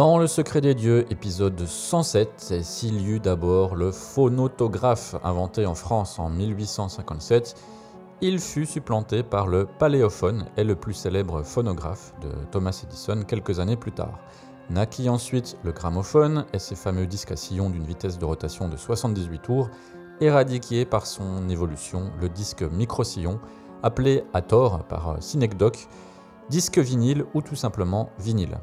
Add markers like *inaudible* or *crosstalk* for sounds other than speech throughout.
Dans Le secret des dieux, épisode 107, s'il y eut d'abord le phonotographe inventé en France en 1857, il fut supplanté par le paléophone et le plus célèbre phonographe de Thomas Edison quelques années plus tard. Naquit ensuite le gramophone et ses fameux disques à sillon d'une vitesse de rotation de 78 tours, éradiqué par son évolution le disque micro-sillon, appelé à tort par Synecdoche disque vinyle ou tout simplement vinyle.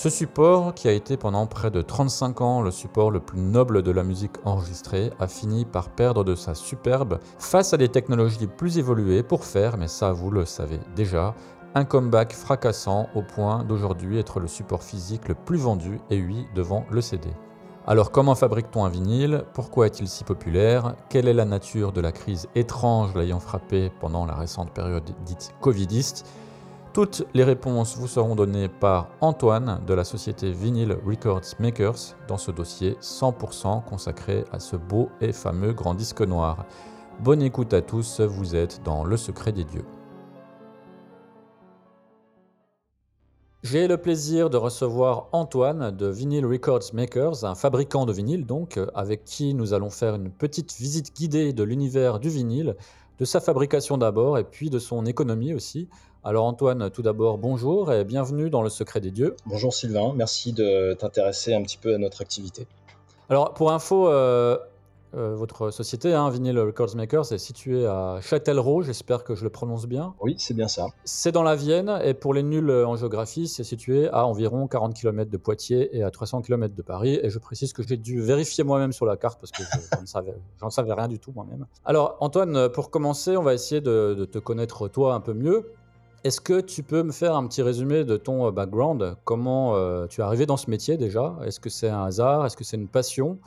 Ce support, qui a été pendant près de 35 ans le support le plus noble de la musique enregistrée, a fini par perdre de sa superbe face à des technologies plus évoluées pour faire, mais ça vous le savez déjà, un comeback fracassant au point d'aujourd'hui être le support physique le plus vendu, et oui, devant le CD. Alors comment fabrique-t-on un vinyle? Pourquoi est-il si populaire? Quelle est la nature de la crise étrange l'ayant frappé pendant la récente période dite covidiste? Toutes les réponses vous seront données par Antoine de la société Vinyl Records Makers dans ce dossier 100% consacré à ce beau et fameux grand disque noir. Bonne écoute à tous, vous êtes dans Le Secret des Dieux. J'ai le plaisir de recevoir Antoine de Vinyl Records Makers, un fabricant de vinyle donc, avec qui nous allons faire une petite visite guidée de l'univers du vinyle, de sa fabrication d'abord et puis de son économie aussi. Alors Antoine, tout d'abord, bonjour et bienvenue dans le secret des dieux. Bonjour Sylvain, merci de t'intéresser un petit peu à notre activité. Alors pour info, euh, euh, votre société, hein, Vinyl Records Makers, est située à Châtellerault, j'espère que je le prononce bien. Oui, c'est bien ça. C'est dans la Vienne et pour les nuls en géographie, c'est situé à environ 40 km de Poitiers et à 300 km de Paris. Et je précise que j'ai dû vérifier moi-même sur la carte parce que je *laughs* n'en savais, savais, rien du tout moi-même. Alors Antoine, pour commencer, on va essayer de, de te connaître toi un peu mieux. Est-ce que tu peux me faire un petit résumé de ton background? Comment euh, tu es arrivé dans ce métier déjà? Est-ce que c'est un hasard? Est-ce que c'est une passion?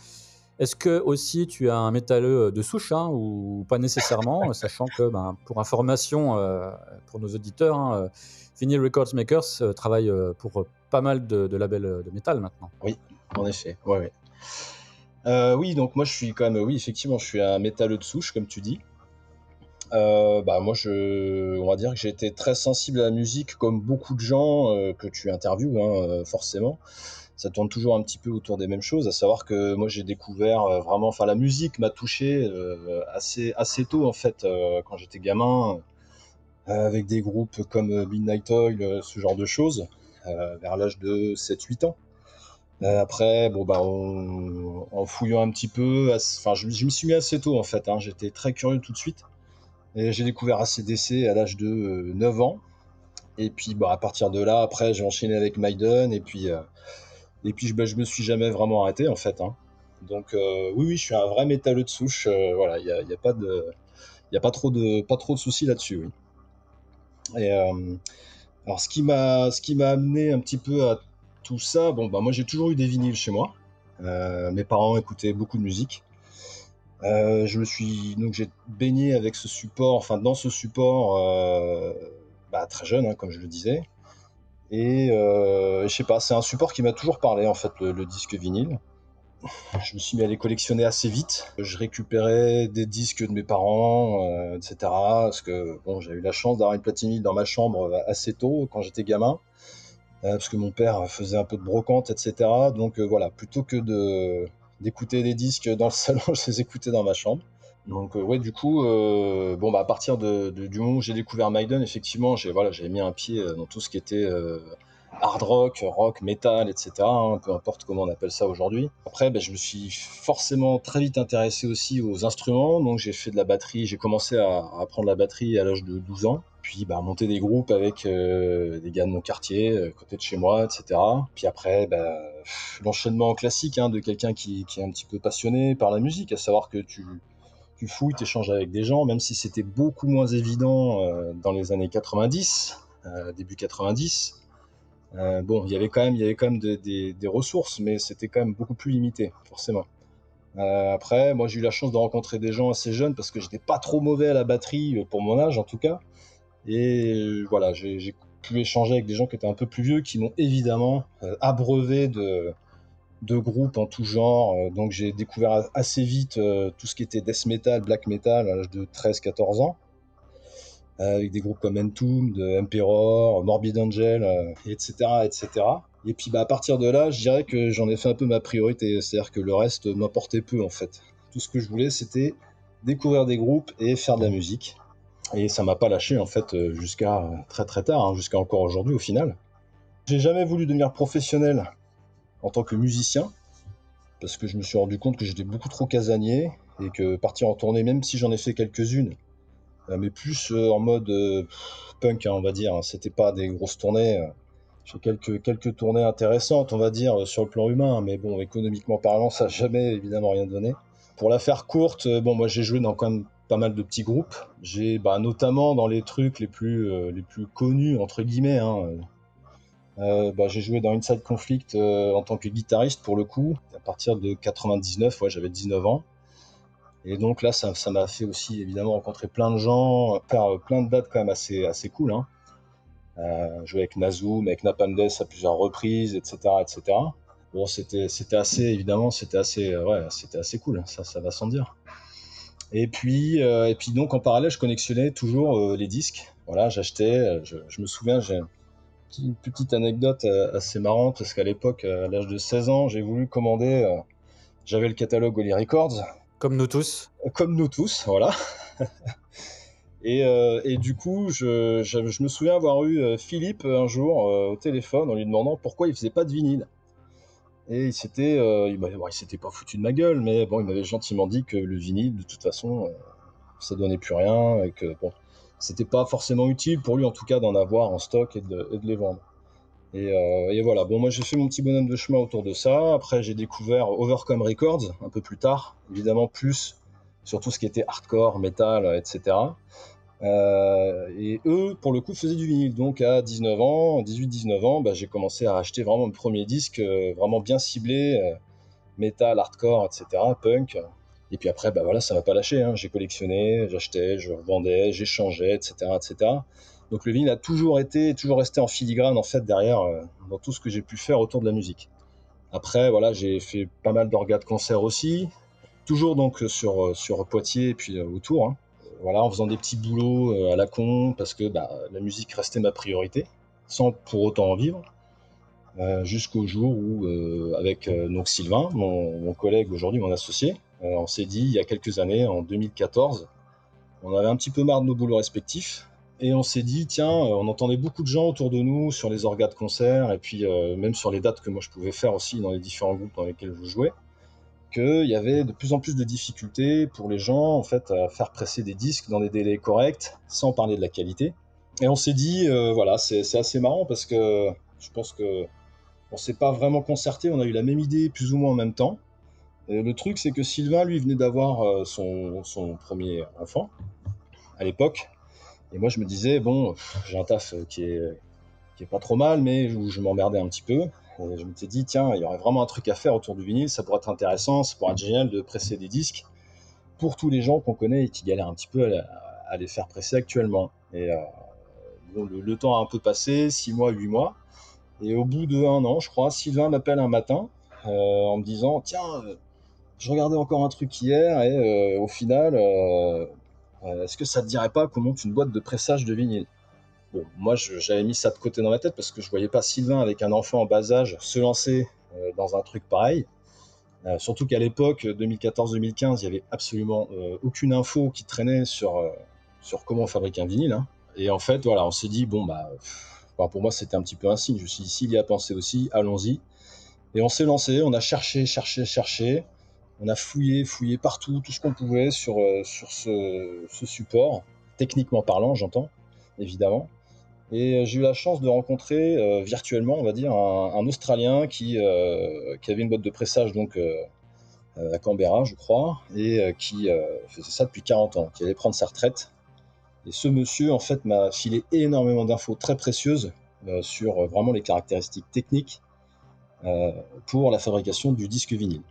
Est-ce que aussi tu as un métalleux de souche hein, ou pas nécessairement *laughs* Sachant que ben, pour information euh, pour nos auditeurs, hein, Vinyl Records Makers euh, travaille pour pas mal de, de, labels de métal maintenant. Oui, en effet. Ouais, ouais. Euh, oui, donc moi je suis quand même, oui, effectivement, je suis un métalleux de souche, comme tu dis. Euh, bah moi je on va dire que j'ai été très sensible à la musique comme beaucoup de gens euh, que tu interviews hein, forcément ça tourne toujours un petit peu autour des mêmes choses à savoir que moi j'ai découvert euh, vraiment enfin la musique m'a touché euh, assez assez tôt en fait euh, quand j'étais gamin avec des groupes comme Midnight Oil ce genre de choses vers l'âge de 7 8 ans après, bon bah, en fouillant un petit peu, enfin, je, je me suis mis assez tôt en fait. Hein, J'étais très curieux tout de suite. Et j'ai découvert ACDC à l'âge de 9 ans. Et puis bah, à partir de là, après, j'ai enchaîné avec Maiden. Et puis, euh, et puis bah, je me suis jamais vraiment arrêté en fait. Hein. Donc euh, oui, oui, je suis un vrai métalleux de souche. Euh, voilà, il n'y a, a, pas de, il a pas trop de, pas trop de soucis là-dessus. Oui. Et alors ce qui m'a, ce qui m'a amené un petit peu à tout ça, bon bah moi j'ai toujours eu des vinyles chez moi. mes parents écoutaient beaucoup de musique. Euh, je me suis donc j'ai baigné avec ce support, enfin dans ce support euh, bah, très jeune, hein, comme je le disais. Et euh, je sais pas, c'est un support qui m'a toujours parlé en fait, le, disque vinyle. Je me suis mis à les collectionner assez vite. Je récupérais des disques de mes parents, etc. Parce que bon, j'ai eu la chance d'avoir une platine dans ma chambre assez tôt quand j'étais gamin. parce que mon père faisait un peu de brocante, etc. Donc voilà, plutôt que de d'écouter des disques dans le *laughs* salon, je les écoutais dans ma chambre. Donc euh, ouais, du coup, euh, bon bah à partir de, de, du moment où j'ai découvert Maiden, effectivement, j'ai voilà, j'ai mis un pied dans tout ce qui était euh, hard rock, rock, metal, etc. Hein, peu importe comment on appelle ça aujourd'hui. Après, bah, je me suis forcément très vite intéressé aussi aux instruments, donc j'ai fait de la batterie. J'ai commencé à, apprendre la batterie à l'âge de 12 ans puis bah, monter des groupes avec euh, des gars de mon quartier, euh, côté de chez moi, etc. Puis après, bah, l'enchaînement classique hein, de quelqu'un qui, est un petit peu passionné par la musique, à savoir que tu, tu fouilles, tu échanges avec des gens, même si c'était beaucoup moins évident euh, dans les années 90, début 90. Euh, bon, il y avait quand même, il y avait quand même de- des- ressources, mais c'était quand même beaucoup plus limité, forcément. Euh, après, moi j'ai eu la chance de rencontrer des gens assez jeunes parce que j'étais pas trop mauvais à la batterie euh, pour mon âge en tout cas. Et voilà, j'ai pu échanger avec des gens qui étaient un peu plus vieux, qui m'ont évidemment abreuvé de, de groupes en tout genre. Donc j'ai découvert assez vite tout ce qui était death metal, black metal à l'âge de 13-14 ans. Euh, avec des groupes comme Entombed, Emperor, Morbid Angel, euh, etc., etc. Et puis bah, à partir de là, je dirais que j'en ai fait un peu ma priorité, c'est-à-dire que le reste m'importait peu en fait. Tout ce que je voulais, c'était découvrir des groupes et faire de la musique. Et ça m'a pas lâché en fait euh, jusqu'à très très tard, hein, jusqu'à encore aujourd'hui au final. J'ai jamais voulu devenir professionnel en tant que musicien parce que je me suis rendu compte que j'étais beaucoup trop casanier et que partir en tournée, même si j'en ai fait quelques-unes, euh, mais plus euh, en mode euh, punk, hein, on va dire. C'était pas des grosses tournées. euh. J'ai quelques, quelques tournées intéressantes, on va dire, euh, sur le plan humain, mais bon, économiquement parlant, ça n'a jamais évidemment rien donné. Pour la faire courte, euh, bon, moi j'ai joué dans quand même pas mal de petits groupes. J'ai bah, notamment dans les trucs les plus, euh, les plus connus, entre guillemets, hein, euh, bah, j'ai joué dans Inside Conflict euh, en tant que guitariste pour le coup, à partir de 99, ouais, j'avais 19 ans. Et donc là, ça m'a fait aussi évidemment rencontrer plein de gens, faire euh, plein de dates quand même assez, assez cool. Hein. Euh, jouer avec Nazum, avec Napalm Death à plusieurs reprises, etc. etc. Bon, c'était assez, évidemment, c'était assez, euh, ouais, assez cool, ça, ça va sans dire. Et puis, et puis donc en parallèle, je collectionnais toujours les disques. Voilà, j'achetais, je, je me souviens, j'ai une petite anecdote assez marrante parce qu'à l'époque, à l'âge de 16 ans, j'ai voulu commander, j'avais le catalogue Oli Records, Comme nous tous. comme nous tous, voilà. *laughs* et, euh, et du coup, je, me souviens avoir eu euh, Philippe un jour euh, au téléphone en lui demandant pourquoi il faisait pas de vinyle. Et il s'était, il s'était pas foutu de ma gueule, mais bon, il m'avait gentiment dit que le vinyle, de toute façon, ça donnait plus rien et que bon, c'était pas forcément utile pour lui en tout cas d'en avoir en stock et de les vendre. Et, euh, et voilà, bon, moi j'ai fait mon petit bonhomme de chemin autour de ça. Après, j'ai découvert Overcome Records un peu plus tard, évidemment plus sur tout ce qui était hardcore, metal, etc. Euh, et eux, pour le coup, faisaient du vinyle. Donc à 19 ans, 18-19 ans, bah, j'ai commencé à acheter vraiment mon premier disque, euh, vraiment bien ciblé, metal, hardcore, etc., punk. Et puis après, bah voilà, ça m'a pas lâché. hein. J'ai collectionné, j'achetais, je revendais, j'échangeais, etc., etc. Donc le vinyle a toujours été, toujours resté en filigrane en fait derrière euh, dans tout ce que j'ai pu faire autour de la musique. Après, voilà, j'ai fait pas mal d'orgas de concerts aussi, toujours donc sur euh, sur Poitiers et puis euh, autour. hein. Voilà, en faisant des petits boulots à la con parce que bah, la musique restait ma priorité, sans pour autant en vivre. Jusqu'au jour où, avec Sylvain, mon, mon collègue aujourd'hui, mon associé, on s'est dit il y a quelques années, en 2014, on avait un petit peu marre de nos boulots respectifs. Et on s'est dit, tiens, euh, on entendait beaucoup de gens autour de nous sur les orgas de concert et puis euh, même sur les dates que moi je pouvais faire aussi dans les différents groupes dans lesquels je jouais, qu'il y avait de plus en plus de difficultés pour les gens en fait à faire presser des disques dans des délais corrects, sans parler de la qualité. Et on s'est dit, euh, voilà, c'est assez marrant parce que je pense que on s'est pas vraiment concerté, on a eu la même idée plus ou moins en même temps. Et le truc, c'est que Sylvain, lui, venait d'avoir son premier enfant à l'époque. Et moi, je me disais, bon, j'ai un taf euh, qui est, qui est pas trop mal, mais où je m'emmerdais un petit peu. Et je m'étais dit, tiens, il y aurait vraiment un truc à faire autour du vinyle, ça pourrait être intéressant, ça pourrait être génial de presser des disques pour tous les gens qu'on connaît et qui galèrent un petit peu à, les faire presser actuellement. Et euh, bon, le, temps a un peu passé, 6 mois, 8 mois. Et au bout de un an, je crois, Sylvain m'appelle un matin euh, en me disant, tiens, je regardais encore un truc hier et au final, euh, est-ce que ça te dirait pas qu'on monte une boîte de pressage de vinyle? Bon, moi j'avais mis ça de côté dans ma tête parce que je voyais pas Sylvain avec un enfant en bas âge se lancer euh, dans un truc pareil. Euh, surtout qu'à l'époque, 2014-2015, il y avait absolument aucune info qui traînait sur, sur comment on fabrique un vinyle. hein. Et en fait, voilà, on s'est dit, bon, bah, pour moi c'était un petit peu un signe. Je me suis dit, s'il y a pensé aussi, allons-y. Et on s'est lancé, on a cherché, cherché, cherché. On a fouillé, fouillé partout, tout ce qu'on pouvait sur, euh, ce, support, techniquement parlant, j'entends, évidemment. Et euh, j'ai eu la chance de rencontrer euh, virtuellement, on va dire, un, Australien qui, avait une boîte de pressage donc à Canberra, je crois, et qui faisait ça depuis 40 ans, qui allait prendre sa retraite. Et ce monsieur, en fait, m'a filé énormément d'infos très précieuses sur vraiment les caractéristiques techniques pour la fabrication du disque vinyle.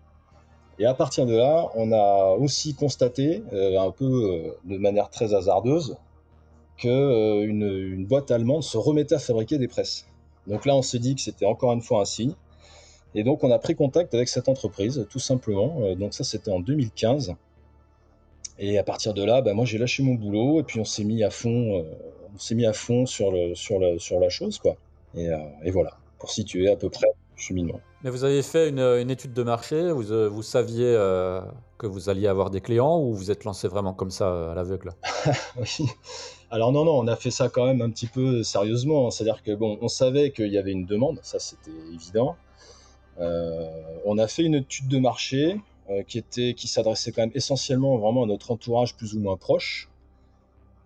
Et à partir de là, on a aussi constaté, un peu de manière très hasardeuse, qu'une une boîte allemande se remettait à fabriquer des presses. Donc là, on s'est dit que c'était encore une fois un signe. Et donc, on a pris contact avec cette entreprise, tout simplement. Euh, donc ça, c'était en 2015. Et à partir de là, bah, moi, j'ai lâché mon boulot et puis on s'est mis à fond, euh, on s'est mis à fond sur, le, sur, sur la chose, quoi. Et, euh, voilà, pour situer à peu près cheminement. Mais vous avez fait une, une étude de marché, vous, vous saviez que vous alliez avoir des clients ou vous êtes lancé vraiment comme ça à l'aveugle? *laughs* Oui. Alors non, non, on a fait ça quand même un petit peu sérieusement. C'est-à-dire que bon, on savait qu'il y avait une demande, ça c'était évident. Euh, on a fait une étude de marché euh, qui, était, qui s'adressait quand même essentiellement vraiment à notre entourage plus ou moins proche.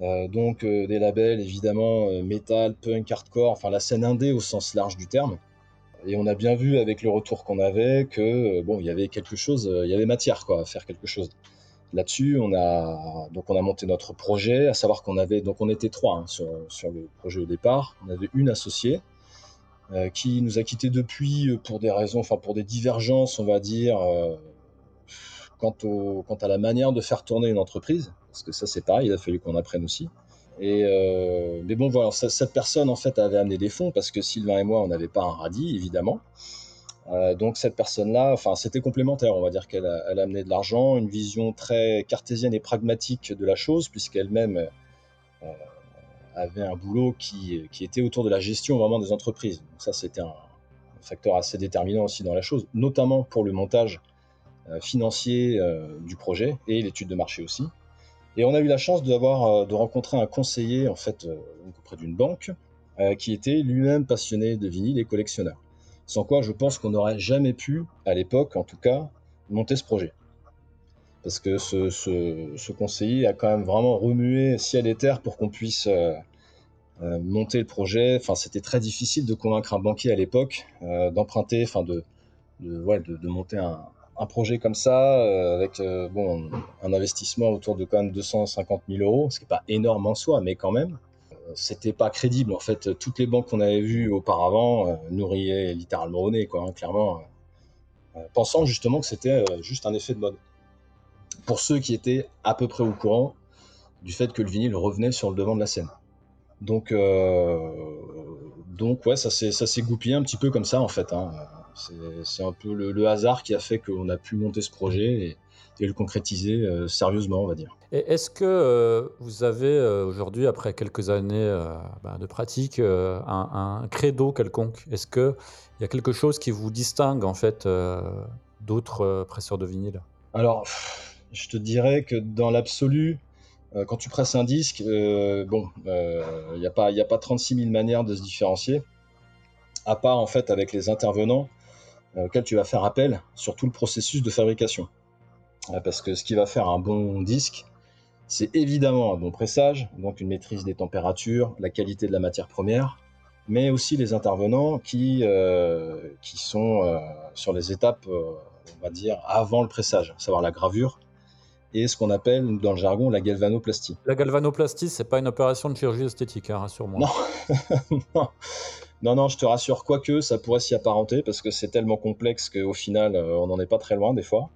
Euh, donc des labels évidemment metal, punk, hardcore, enfin la scène indé au sens large du terme. Et on a bien vu avec le retour qu'on avait que bon, il y avait quelque chose, il y avait matière quoi à faire quelque chose. Là-dessus, on a donc on a monté notre projet, à savoir qu'on avait donc on était trois hein, sur, le projet au départ. On avait une associée euh, qui nous a quittés depuis euh, pour des raisons, enfin pour des divergences, on va dire, euh, quant, au, quant à la manière de faire tourner une entreprise, parce que ça c'est pareil, il a fallu qu'on apprenne aussi. Et mais bon, voilà, cette personne en fait avait amené des fonds parce que Sylvain et moi on n'avait pas un radis évidemment. donc cette personne-là, enfin c'était complémentaire, on va dire qu'elle a, elle a amené de l'argent, une vision très cartésienne et pragmatique de la chose puisqu'elle-même avait un boulot qui, était autour de la gestion vraiment des entreprises. Donc ça, c'était un, facteur assez déterminant aussi dans la chose, notamment pour le montage euh, financier euh, du projet et l'étude de marché aussi. Et on a eu la chance d'avoir, euh, de rencontrer un conseiller en fait auprès d'une banque qui était lui-même passionné de vinyle et collectionneur. Sans quoi, je pense qu'on n'aurait jamais pu, à l'époque en tout cas, monter ce projet parce que ce, conseiller a quand même vraiment remué ciel et terre pour qu'on puisse euh, euh, monter le projet. Enfin, c'était très difficile de convaincre un banquier à l'époque euh, d'emprunter, enfin de, monter un, projet comme ça avec bon, un investissement autour de quand même 250 000 euros, ce qui n'est pas énorme en soi, mais quand même. C'était pas crédible en fait. Toutes les banques qu'on avait vues auparavant nous riaient littéralement au nez, quoi, hein, clairement, pensant justement que c'était juste un effet de mode pour ceux qui étaient à peu près au courant du fait que le vinyle revenait sur le devant de la scène. Donc, euh, donc ouais, ça s'est goupillé un petit peu comme ça en fait. Hein. C'est un peu le, hasard qui a fait qu'on a pu monter ce projet et, le concrétiser euh, sérieusement, on va dire. Est-ce que euh, vous avez aujourd'hui, après quelques années bah, de pratique, un, un, credo quelconque? Est-ce qu'il y a quelque chose qui vous distingue en fait d'autres presseurs de vinyle? Alors, je te dirais que dans l'absolu, euh, quand tu presses un disque, euh, bon, il euh, n'y a, pas, a pas 36 000 manières de se différencier, à part en fait avec les intervenants auxquels tu vas faire appel sur tout le processus de fabrication. parce que ce qui va faire un bon disque, c'est évidemment un bon pressage, donc une maîtrise des températures, la qualité de la matière première, mais aussi les intervenants qui, qui sont sur les étapes, on va dire, avant le pressage, à savoir la gravure, et ce qu'on appelle dans le jargon la galvanoplastie. La galvanoplastie, c'est pas une opération de chirurgie esthétique, hein, rassure-moi. Non. *laughs* non. Non, je te rassure, quoique ça pourrait s'y apparenter parce que c'est tellement complexe qu'au final, euh, on n'en est pas très loin des fois.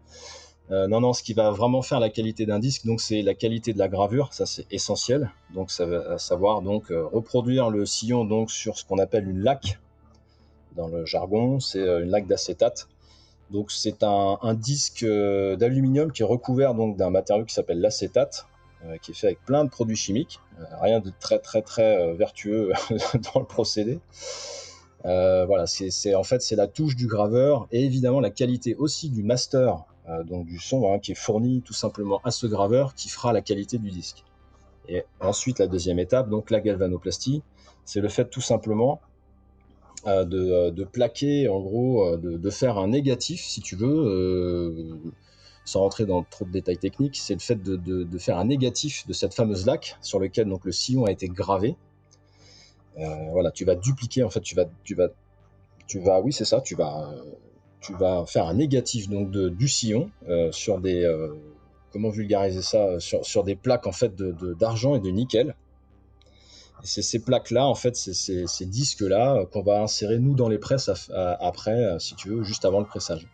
Euh, non, non, ce qui va vraiment faire la qualité d'un disque, c'est la qualité de la gravure, ça c'est essentiel. Donc ça va savoir donc euh, reproduire le sillon sur ce qu'on appelle une laque dans le jargon, c'est une laque d'acétate. Donc c'est un, disque d'aluminium qui est recouvert d'un matériau qui s'appelle l'acétate, qui est fait avec plein de produits chimiques, euh, rien de très très très vertueux *laughs* dans le procédé. voilà, c'est en fait c'est la touche du graveur et évidemment la qualité aussi du master, donc du son hein, qui est fourni tout simplement à ce graveur qui fera la qualité du disque. Et ensuite la deuxième étape, donc la galvanoplastie, c'est le fait tout simplement euh, euh, de, plaquer, en gros, euh, de, faire un négatif, si tu veux, sans rentrer dans trop de détails techniques, c'est le fait de, faire un négatif de cette fameuse laque sur lequel donc le sillon a été gravé. voilà, tu vas dupliquer, en fait, tu vas, tu vas, tu vas, oui, c'est ça, tu vas, tu vas faire un négatif donc du sillon sur des, comment vulgariser ça, sur, des plaques en fait d'argent et de nickel. c'est ces plaques-là, en fait, ces disques-là qu'on va insérer nous dans les presses après, si tu veux, juste avant le pressage.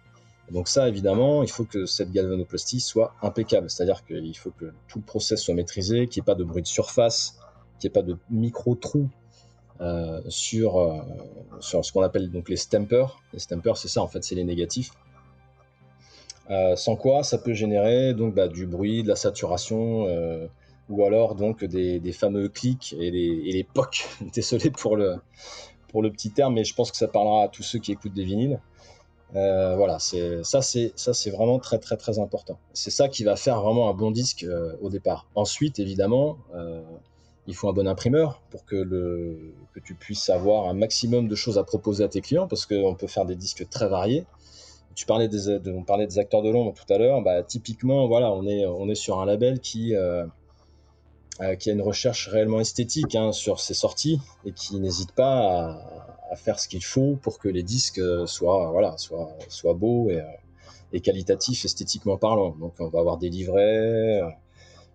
Donc ça, évidemment, il faut que cette galvanoplastie soit impeccable. C'est-à-dire qu'il faut que tout le process soit maîtrisé, qu'il n'y ait pas de bruit de surface, qu'il n'y ait pas de micro-trous euh, sur, euh, sur ce qu'on appelle donc les stampers. Les stampers, c'est ça, en fait, c'est les négatifs. Euh, sans quoi, ça peut générer donc bah, du bruit, de la saturation, ou alors donc des, fameux clics et les, et les POC. *laughs* Désolé pour le, pour le petit terme, mais je pense que ça parlera à tous ceux qui écoutent des vinyles. Euh, voilà, c'est ça, c'est ça, c'est vraiment très très très important. C'est ça qui va faire vraiment un bon disque euh, au départ. Ensuite, évidemment, euh, il faut un bon imprimeur pour que le que tu puisses avoir un maximum de choses à proposer à tes clients, parce qu'on peut faire des disques très variés. Tu parlais des, on parlait des acteurs de l'ombre tout à l'heure. Bah, typiquement, voilà, on est on est sur un label qui qui a une recherche réellement esthétique hein, sur ses sorties et qui n'hésite pas à, faire ce qu'il faut pour que les disques euh, soient, voilà, soient, soient beaux et, euh, et, qualitatifs esthétiquement parlant. Donc on va avoir des livrets,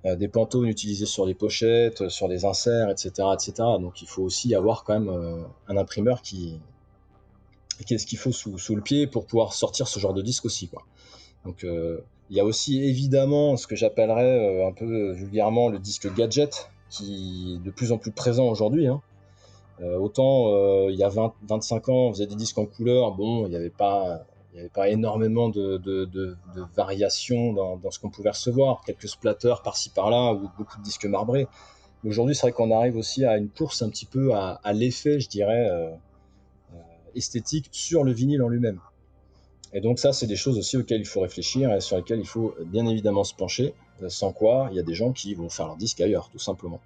euh, des pantônes utilisés sur les pochettes, sur les inserts, etc., etc. Donc il faut aussi avoir quand même un imprimeur qui, qui ce qu'il faut sous, sous, le pied pour pouvoir sortir ce genre de disque aussi. Quoi. Donc il y a aussi évidemment ce que j'appellerais un peu vulgairement le disque gadget, qui est de plus en plus présent aujourd'hui. Hein. Euh, autant euh, il y a 20, 25 ans, on faisait des disques en couleur, bon, il n'y avait pas pas énormément de, de, de, variations dans, ce qu'on pouvait recevoir, quelques splatters par-ci par-là ou beaucoup de disques marbrés. Aujourd'hui, c'est vrai qu'on arrive aussi à une course un petit peu à, l'effet, je dirais, euh esthétique sur le vinyle en lui-même. Et donc ça, c'est des choses aussi auxquelles il faut réfléchir et sur lesquelles il faut bien évidemment se pencher, sans quoi il y a des gens qui vont faire leur disque ailleurs, tout simplement.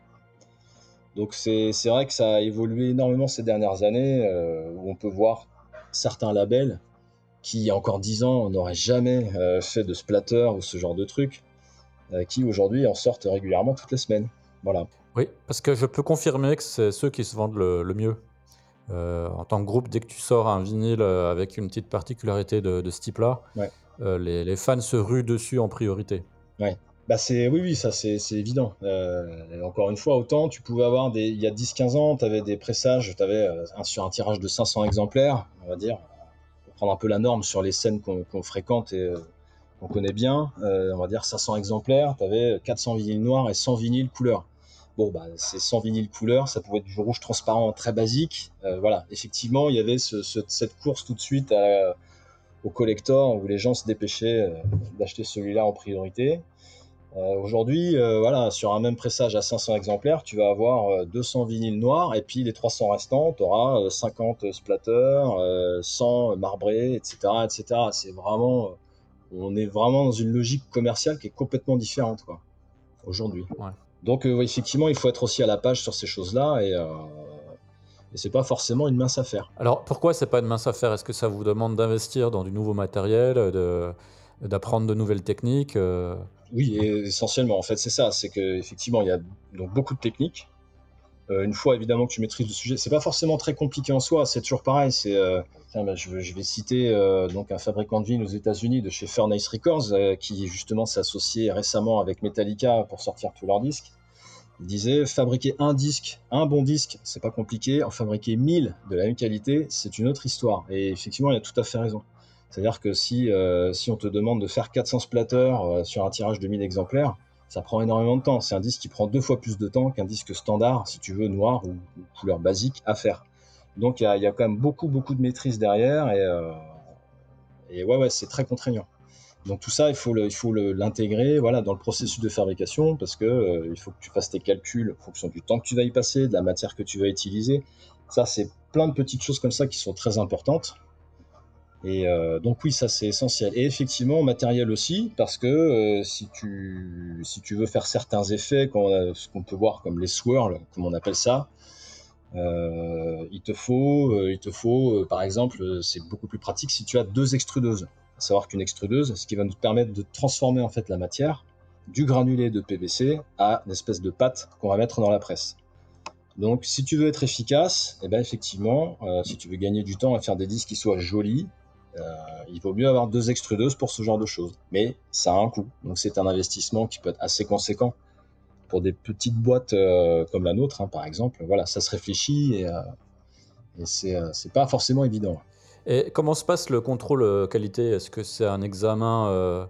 Donc c'est vrai que ça a évolué énormément ces dernières années, euh, où on peut voir certains labels qui, il y a encore 10 ans, n'auraient jamais euh, fait de splatter ou ce genre de truc, euh, qui aujourd'hui en sortent régulièrement toutes les semaines. Voilà. Oui, parce que je peux confirmer que c'est ceux qui se vendent le, mieux. en tant que groupe, dès que tu sors un vinyle avec une petite particularité de, ce type-là, les, les, fans se ruent dessus en priorité. Ouais. Bah oui oui ça c'est évident. Euh, encore une fois autant tu pouvais avoir des il y a 10-15 ans tu avais des pressages tu avais euh, sur un tirage de 500 exemplaires on va dire pour prendre un peu la norme sur les scènes qu'on fréquente et euh, qu'on connaît bien on va dire 500 exemplaires tu avais 400 vinyles noirs et 100 vinyles couleur. Bon bah c'est 100 vinyles couleur ça pouvait être du rouge transparent très basique voilà effectivement il y avait ce, cette course tout de suite au collector où les gens se dépêchaient d'acheter celui-là en priorité. Euh, aujourd'hui, euh, voilà, sur un même pressage à 500 exemplaires, tu vas avoir 200 euh, vinyles noirs et puis les 300 restants, tu auras 50 splatters, 100 marbrés, etc., etc. C'est vraiment, on est vraiment dans une logique commerciale qui est complètement différente, quoi, aujourd'hui. Donc, effectivement, il faut être aussi à la page sur ces choses-là et, et c'est pas forcément une mince affaire. Alors, pourquoi c'est pas une mince affaire? Est-ce que ça vous demande d'investir dans du nouveau matériel, d'apprendre de nouvelles techniques oui, essentiellement, en fait, c'est ça. C'est qu'effectivement, il y a donc beaucoup de techniques. Euh, une fois évidemment que tu maîtrises le sujet, c'est pas forcément très compliqué en soi. C'est toujours pareil. C'est, euh, bah, je, vais citer euh, donc un fabricant de vignes aux États-Unis de chez Furnace Records qui justement s'est associé récemment avec Metallica pour sortir tous leurs disques. Il disait fabriquer un disque, un bon disque, c'est pas compliqué. En fabriquer mille de la même qualité, c'est une autre histoire. Et effectivement, il a tout à fait raison. C'est-à-dire que si, euh, si on te demande de faire 400 splatters euh, sur un tirage de 1000 exemplaires, ça prend énormément de temps. C'est un disque qui prend deux fois plus de temps qu'un disque standard, si tu veux, noir ou, couleur basique, à faire. Donc il y, a, quand même beaucoup, beaucoup de maîtrise derrière et, euh, ouais, c'est très contraignant. Donc tout ça, il faut l'intégrer, dans le processus de fabrication parce que il faut que tu fasses tes calculs en fonction du temps que tu vas y passer, de la matière que tu vas utiliser. Ça, c'est plein de petites choses comme ça qui sont très importantes. Et euh, donc oui, ça c'est essentiel. Et effectivement, matériel aussi, parce que euh, si, tu, si tu veux faire certains effets, ce qu'on peut voir comme les swirls, comme on appelle ça, euh, il te faut, il te faut par exemple, c'est beaucoup plus pratique si tu as deux extrudeuses. À savoir qu'une extrudeuse, ce qui va nous permettre de transformer en fait la matière du granulé de PVC à une espèce de pâte qu'on va mettre dans la presse. Donc, si tu veux être efficace, eh ben effectivement, si tu veux gagner du temps à faire des disques qui soient jolis, il vaut mieux avoir deux extrudeuses pour ce genre de choses. Mais ça a un coût. Donc c'est un investissement qui peut être assez conséquent pour des petites boîtes comme la nôtre, hein, par exemple, voilà, ça se réfléchit et, et c'est pas forcément évident. Et comment se passe le contrôle qualité? Est-ce que c'est un examen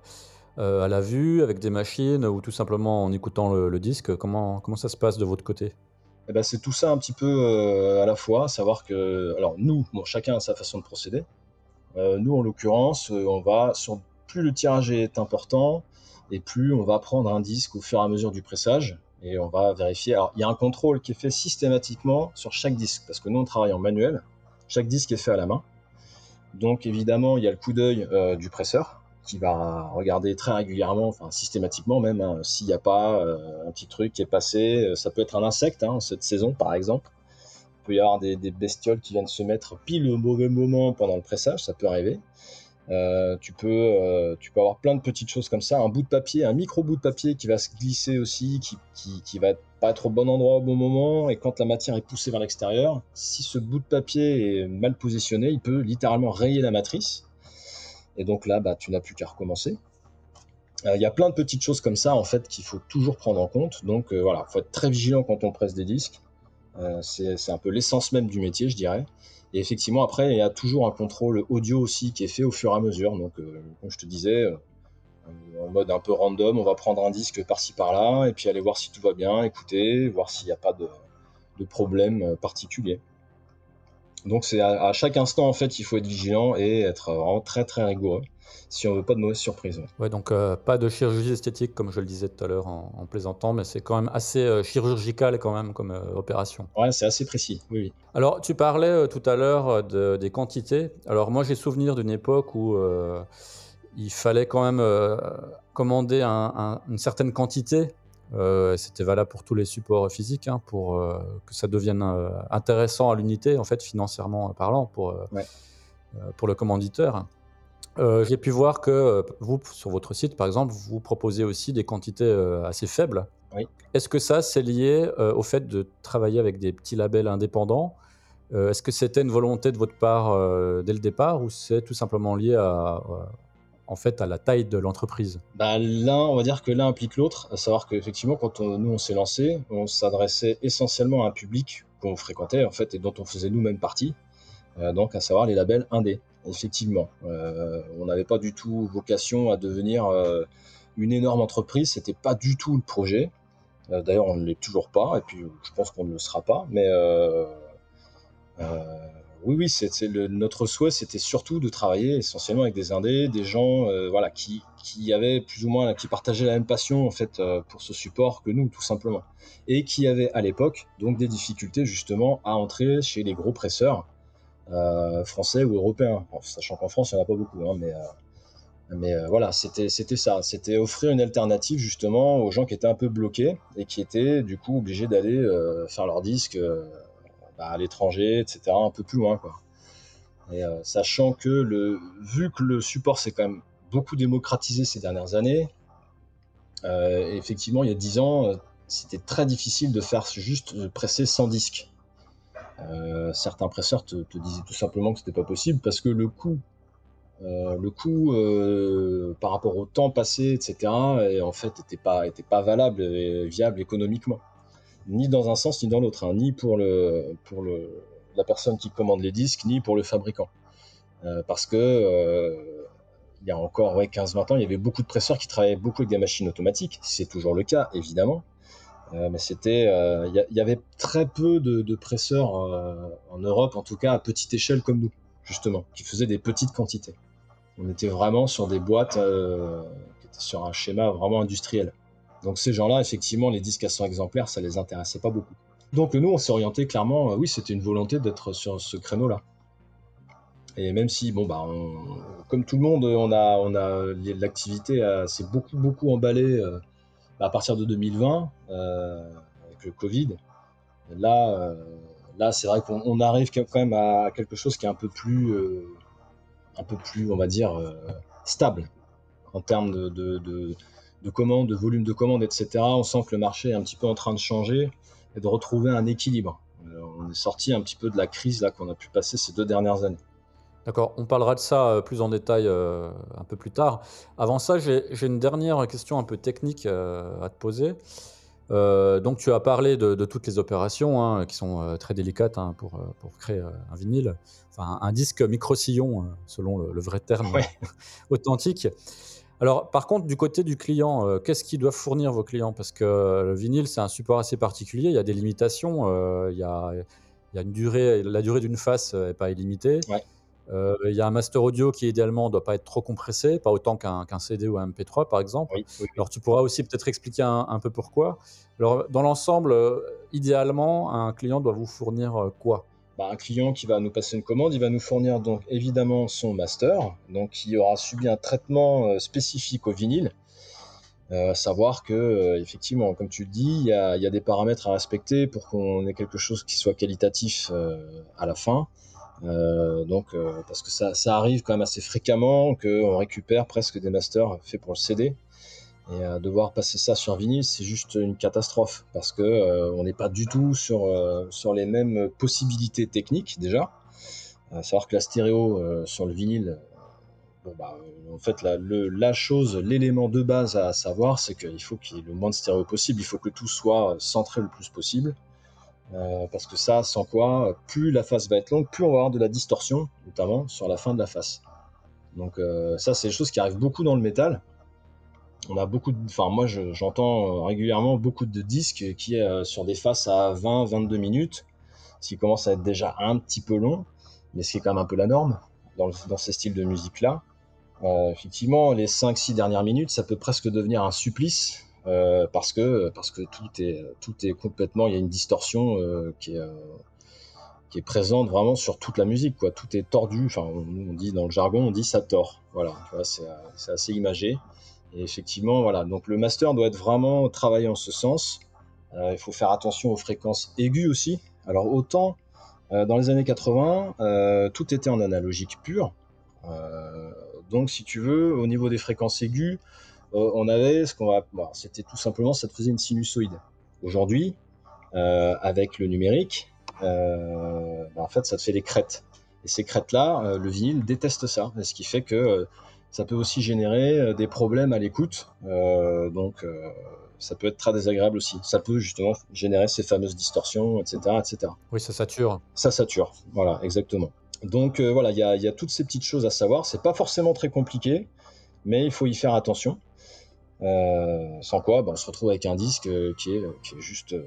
à la vue avec des machines ou tout simplement en écoutant le, disque? Comment, comment ça se passe de votre côté? Eh ben, c'est tout ça un petit peu à la fois, savoir que, alors nous, bon, chacun a sa façon de procéder. Nous, en l'occurrence, on va plus le tirage est important et plus on va prendre un disque au fur et à mesure du pressage et on va vérifier. Il y a un contrôle qui est fait systématiquement sur chaque disque parce que nous, on travaille en manuel. Chaque disque est fait à la main. Donc, évidemment, il y a le coup d'œil euh, du presseur qui va regarder très régulièrement, systématiquement même, hein, s'il n'y a pas euh, un petit truc qui est passé. Euh, ça peut être un insecte, hein, cette saison par exemple. Il peut y avoir des, bestioles qui viennent se mettre pile au mauvais moment pendant le pressage, ça peut arriver. Euh, tu, peux, euh, tu peux avoir plein de petites choses comme ça, un bout de papier, un micro bout de papier qui va se glisser aussi, qui, qui, qui va pas être au bon endroit au bon moment, et quand la matière est poussée vers l'extérieur, si ce bout de papier est mal positionné, il peut littéralement rayer la matrice, et donc là, bah, tu n'as plus qu'à recommencer. Euh, il y a plein de petites choses comme ça en fait qu'il faut toujours prendre en compte, donc voilà, faut être très vigilant quand on presse des disques. C'est un peu l'essence même du métier, je dirais. Et effectivement, après, il y a toujours un contrôle audio aussi qui est fait au fur et à mesure. Donc, euh, comme je te disais, euh, en mode un peu random, on va prendre un disque par-ci par-là et puis aller voir si tout va bien, écouter, voir s'il n'y a pas de, problème euh, particulier. Donc c'est à, chaque instant en fait il faut être vigilant et être vraiment très très rigoureux si on veut pas de mauvaises surprises. Ouais, donc euh, pas de chirurgie esthétique comme je le disais tout à l'heure en, plaisantant, mais c'est quand même assez euh, chirurgical quand même comme euh, opération. Ouais, c'est assez précis, oui, oui. Alors tu parlais tout à l'heure de, des quantités. Alors moi j'ai souvenir d'une époque où il fallait quand même commander une certaine quantité euh, c'était valable pour tous les supports physiques, hein, pour euh, que ça devienne euh, intéressant à l'unité, en fait, financièrement parlant, pour, pour le commanditeur. J'ai pu voir que vous, sur votre site, par exemple, vous proposez aussi des quantités assez faibles. Est-ce que ça, c'est lié au fait de travailler avec des petits labels indépendants? Est-ce que c'était une volonté de votre part dès le départ ou c'est tout simplement lié à, en fait à la taille de l'entreprise bah, L'un, on va dire que l'un implique l'autre, à savoir qu'effectivement, quand nous on s'est lancé, on s'adressait essentiellement à un public qu'on fréquentait en fait et dont on faisait nous-mêmes partie, euh, donc à savoir les labels indés. Effectivement, euh, on n'avait pas du tout vocation à devenir euh, une énorme entreprise, c'était pas du tout le projet. D'ailleurs, on ne l'est toujours pas, et puis je pense qu'on ne le sera pas, mais oui, oui, notre souhait, c'était surtout de travailler essentiellement avec des indés, des gens, euh, voilà, qui, avaient plus ou moins, qui partageaient la même passion en fait euh, pour ce support que nous, tout simplement, et qui avaient à l'époque donc des difficultés justement à entrer chez les gros presseurs euh, français ou européens, sachant qu'en France il n'y en a pas beaucoup, hein, mais mais voilà, c'était c'était ça, c'était offrir une alternative justement aux gens qui étaient un peu bloqués et qui étaient du coup obligés d'aller faire leur disque bah, à l'étranger, etc., un peu plus loin, quoi. Euh, sachant que le, vu que le support s'est quand même beaucoup démocratisé ces dernières années, euh, effectivement, il y a 10 ans, euh, c'était très difficile de faire juste presser sans disque. certains presseurs te, disaient tout simplement que c'était pas possible parce que le coût, par rapport au temps passé, etc., et en fait, n'était était pas valable et viable économiquement ni dans un sens ni dans l'autre, hein. ni pour, le, pour le, la personne qui commande les disques, ni pour le fabricant. Euh, parce que euh, il y a encore ouais, 15-20 ans, il y avait beaucoup de presseurs qui travaillaient beaucoup avec des machines automatiques. C'est toujours le cas, évidemment. Euh, mais c'était, il y, avait très peu de, de presseurs en Europe, en tout cas à petite échelle comme nous, justement, qui faisaient des petites quantités. On était vraiment sur des boîtes qui étaient sur un schéma vraiment industriel. Donc ces gens-là, effectivement, les disques à 100 exemplaires, ça les intéressait pas beaucoup. Donc nous, on s'est orienté clairement, euh, oui, c'était une volonté d'être sur ce créneau-là. Et même si, bon, bah, comme tout le monde, on a, on a l'activité s'est beaucoup, beaucoup emballée euh, à partir de 2020 euh, avec le Covid. Là, là, c'est vrai qu'on arrive quand même à quelque chose qui est un peu plus, un peu plus, on va dire, stable en termes de commandes, de volume de commandes, etc., on sent que le marché est un petit peu en train de changer et de retrouver un équilibre. Euh, on est sorti un petit peu de la crise là qu'on a pu passer ces deux dernières années. D'accord, on parlera de ça euh, plus en détail euh, un peu plus tard. Avant ça, j'ai une dernière question un peu technique à te poser. Euh, donc tu as parlé de, toutes les opérations hein, qui sont très délicates hein, pour, pour, créer un vinyle, enfin un, disque micro-sillon selon le, vrai terme *laughs* authentique. Alors par contre du côté du client, qu'est-ce qu'ils doivent fournir vos clients? Parce que le vinyle c'est un support assez particulier, il y a des limitations, il y a, il y a une durée, la durée d'une face n'est pas illimitée. Euh, il y a un master audio qui idéalement ne doit pas être trop compressé, pas autant qu'un CD ou un MP3 par exemple. Alors tu pourras aussi peut-être expliquer un, peu pourquoi. Alors dans l'ensemble, euh, idéalement, un client doit vous fournir euh, quoi? Bah, un client qui va nous passer une commande, il va nous fournir donc évidemment son master, donc qui aura subi un traitement spécifique au vinyle. savoir que effectivement, comme tu le dis, il y, a, des paramètres à respecter pour qu'on ait quelque chose qui soit qualitatif à la fin. Euh, donc, euh, parce que ça, ça, arrive quand même assez fréquemment qu'on récupère presque des masters faits pour le CD. Et euh, devoir passer ça sur vinyle, c'est juste une catastrophe parce que on n'est pas du tout sur, sur les mêmes possibilités techniques déjà. savoir que la stéréo sur le vinyle, bon bah, en fait la, chose, l'élément de base à savoir, c'est qu'il faut qu'il y ait le moins de stéréo possible. Il faut que tout soit centré le plus possible. Euh, parce que ça, sans quoi, plus la face va être longue, plus on va avoir de la distorsion, notamment sur la fin de la face. Donc euh, ça, c'est des choses qui arrivent beaucoup dans le métal. On a beaucoup de, enfin moi j'entends régulièrement beaucoup de disques qui est sur des faces à 20-22 minutes, ce qui commence à être déjà un petit peu long, mais ce qui est quand même un peu la norme dans, dans ces styles de musique là. Euh, effectivement, les 5-6 dernières minutes, ça peut presque devenir un supplice euh, parce que parce que tout est tout est complètement il y a une distorsion euh, qui est euh, qui est présente vraiment sur toute la musique quoi. Tout est tordu enfin on, dit dans le jargon on dit ça tord. Voilà c'est assez imagé et effectivement voilà. Donc le master doit être vraiment travaillé en ce sens. Il faut faire attention aux fréquences aiguës aussi. Alors autant dans les années 80 tout était en analogique pur. Donc si tu veux au niveau des fréquences aiguës euh, on avait ce qu'on va, c'était tout simplement, ça te faisait une sinusoïde. Aujourd'hui, euh, avec le numérique, euh, bah, en fait, ça te fait des crêtes. Et ces crêtes-là, le vinyle déteste ça, ce qui fait que ça peut aussi générer des problèmes à l'écoute. donc, ça peut être très désagréable aussi. Ça peut justement générer ces fameuses distorsions, etc., etc. Oui, ça sature. Ça sature, voilà, exactement. Donc voilà, il y a, y a, toutes ces petites choses à savoir. C'est pas forcément très compliqué, mais il faut y faire attention. Euh, sans quoi, bah, on se retrouve avec un disque euh, qui est, qui est juste, euh,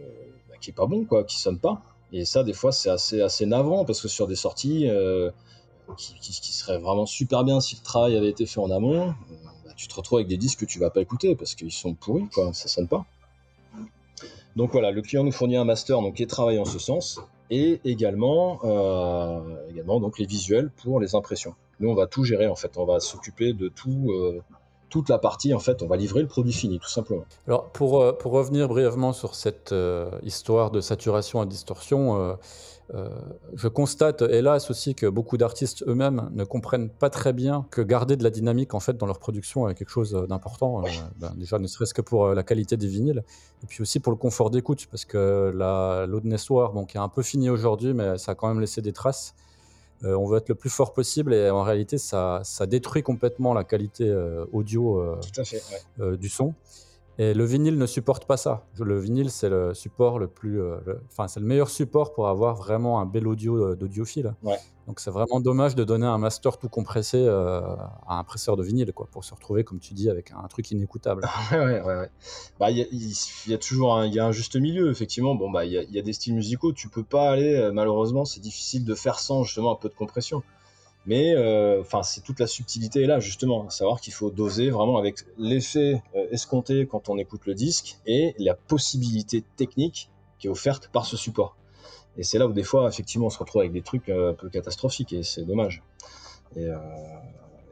bah, qui est pas bon, quoi, qui sonne pas. Et ça, des fois, c'est assez, assez navrant parce que sur des sorties qui, qui, seraient vraiment super bien si le travail avait été fait en amont, bah, tu te retrouves avec des disques que tu vas pas écouter parce qu'ils sont pourris, quoi, ça sonne pas. Donc voilà, le client nous fournit un master donc, qui travaille en ce sens et également, également donc, les visuels pour les impressions. Nous, on va tout gérer en fait, on va s'occuper de tout, toute la partie, en fait, on va livrer le produit fini, tout simplement. Alors, pour, euh, pour revenir brièvement sur cette euh, histoire de saturation et distorsion, euh, je constate, hélas aussi, que beaucoup d'artistes eux-mêmes ne comprennent pas très bien que garder de la dynamique, en fait, dans leur production est quelque chose d'important. Ben, déjà, ne serait-ce que pour la qualité des vinyles, et puis aussi pour le confort d'écoute, parce que la Loudness War, bon, qui est un peu fini aujourd'hui, mais ça a quand même laissé des traces. Euh, on veut être le plus fort possible et en réalité, ça, détruit complètement la qualité euh, audio euh, du son. Et le vinyle ne supporte pas ça. Le vinyle, c'est le support le plus, euh, enfin, c'est le meilleur support pour avoir vraiment un bel audio euh, d'audiophile. Donc, c'est vraiment dommage de donner un master tout compressé euh, à un presseur de vinyle, quoi, pour se retrouver, comme tu dis, avec un truc inécoutable. *laughs* ouais, ouais, ouais. Bah, il y, a toujours un, y a un juste milieu, effectivement. Bon, bah, il y, y, a des styles musicaux, tu peux pas aller, malheureusement, c'est difficile de faire sans justement un peu de compression. Mais euh, enfin, c'est toute la subtilité est là justement, à savoir qu'il faut doser vraiment avec l'effet euh, escompté quand on écoute le disque et la possibilité technique qui est offerte par ce support. Et c'est là où des fois, effectivement, on se retrouve avec des trucs euh, un peu catastrophiques et c'est dommage.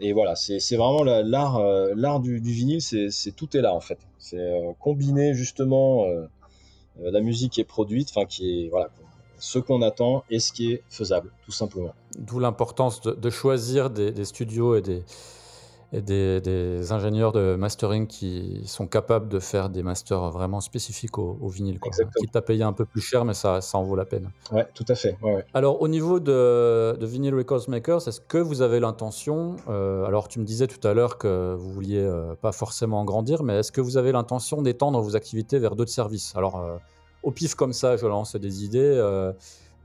Et, voilà, c'est vraiment l'art l'art du, du, vinyle, c'est tout est là en fait. C'est combiner justement la musique qui est produite, enfin qui est voilà, ce qu'on attend et ce qui est faisable, tout simplement. D'où l'importance de, choisir des, studios et des, et des, ingénieurs de mastering qui sont capables de faire des masters vraiment spécifiques au, vinyle. Quoi. Quitte à payer un peu plus cher, mais ça, ça en vaut la peine. Ouais, tout à fait. Alors, au niveau de, de Vinyl Records Makers, est-ce que vous avez l'intention, euh, alors tu me disais tout à l'heure que vous vouliez euh, pas forcément grandir, mais est-ce que vous avez l'intention d'étendre vos activités vers d'autres services? Alors, euh, au pif comme ça, je lance des idées.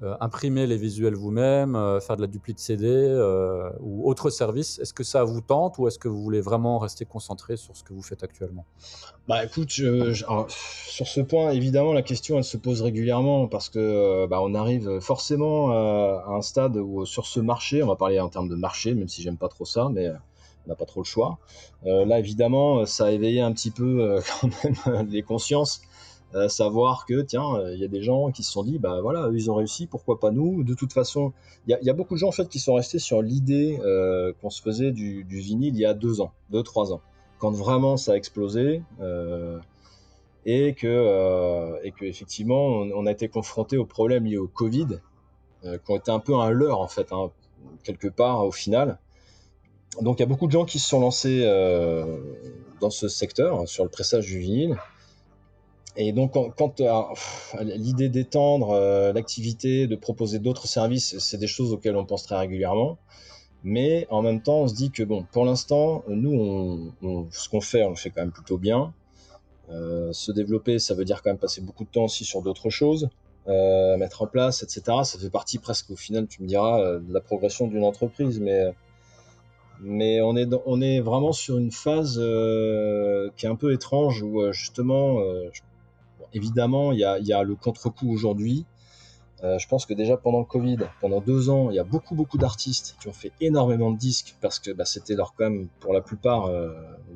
Euh, imprimer les visuels vous-même, euh, faire de la dupli de CD euh, ou autre service. Est-ce que ça vous tente ou est-ce que vous voulez vraiment rester concentré sur ce que vous faites actuellement? Bah écoute, sur ce point, évidemment, la question elle se pose régulièrement parce que bah, on arrive forcément à un stade où sur ce marché, on va parler en termes de marché, même si j'aime pas trop ça, mais on n'a pas trop le choix. là, évidemment, ça a éveillé un petit peu *laughs* quand même les consciences euh, savoir que tiens, euh, il y a des gens qui se sont dit bah voilà, ils ont réussi, pourquoi pas nous? De toute façon, il y, a beaucoup de gens en fait qui sont restés sur l'idée euh, qu'on se faisait du, vinyle il y a deux ans, deux trois ans, quand vraiment ça a explosé. et que, et que effectivement, on, a été confronté aux problèmes liés au Covid, qui ont été un peu un leurre en fait, hein, quelque part au final. Donc il y a beaucoup de gens qui se sont lancés dans ce secteur, sur le pressage du vinyle. Et donc, quand, euh, l'idée d'étendre euh, l'activité, de proposer d'autres services, c'est des choses auxquelles on pense très régulièrement. Mais en même temps, on se dit que, bon, pour l'instant, nous, on, ce qu'on fait, on le fait quand même plutôt bien. Euh, se développer, ça veut dire quand même passer beaucoup de temps aussi sur d'autres choses, mettre en place, etc. Ça fait partie presque, au final, tu me diras, de la progression d'une entreprise. Mais, on, est on vraiment sur une phase qui est un peu étrange où, justement, évidemment, il y a, le contre-coup aujourd'hui. Euh, je pense que déjà pendant le Covid, pendant deux ans, il y a beaucoup beaucoup d'artistes qui ont fait énormément de disques parce que bah, c'était leur quand même pour la plupart, euh,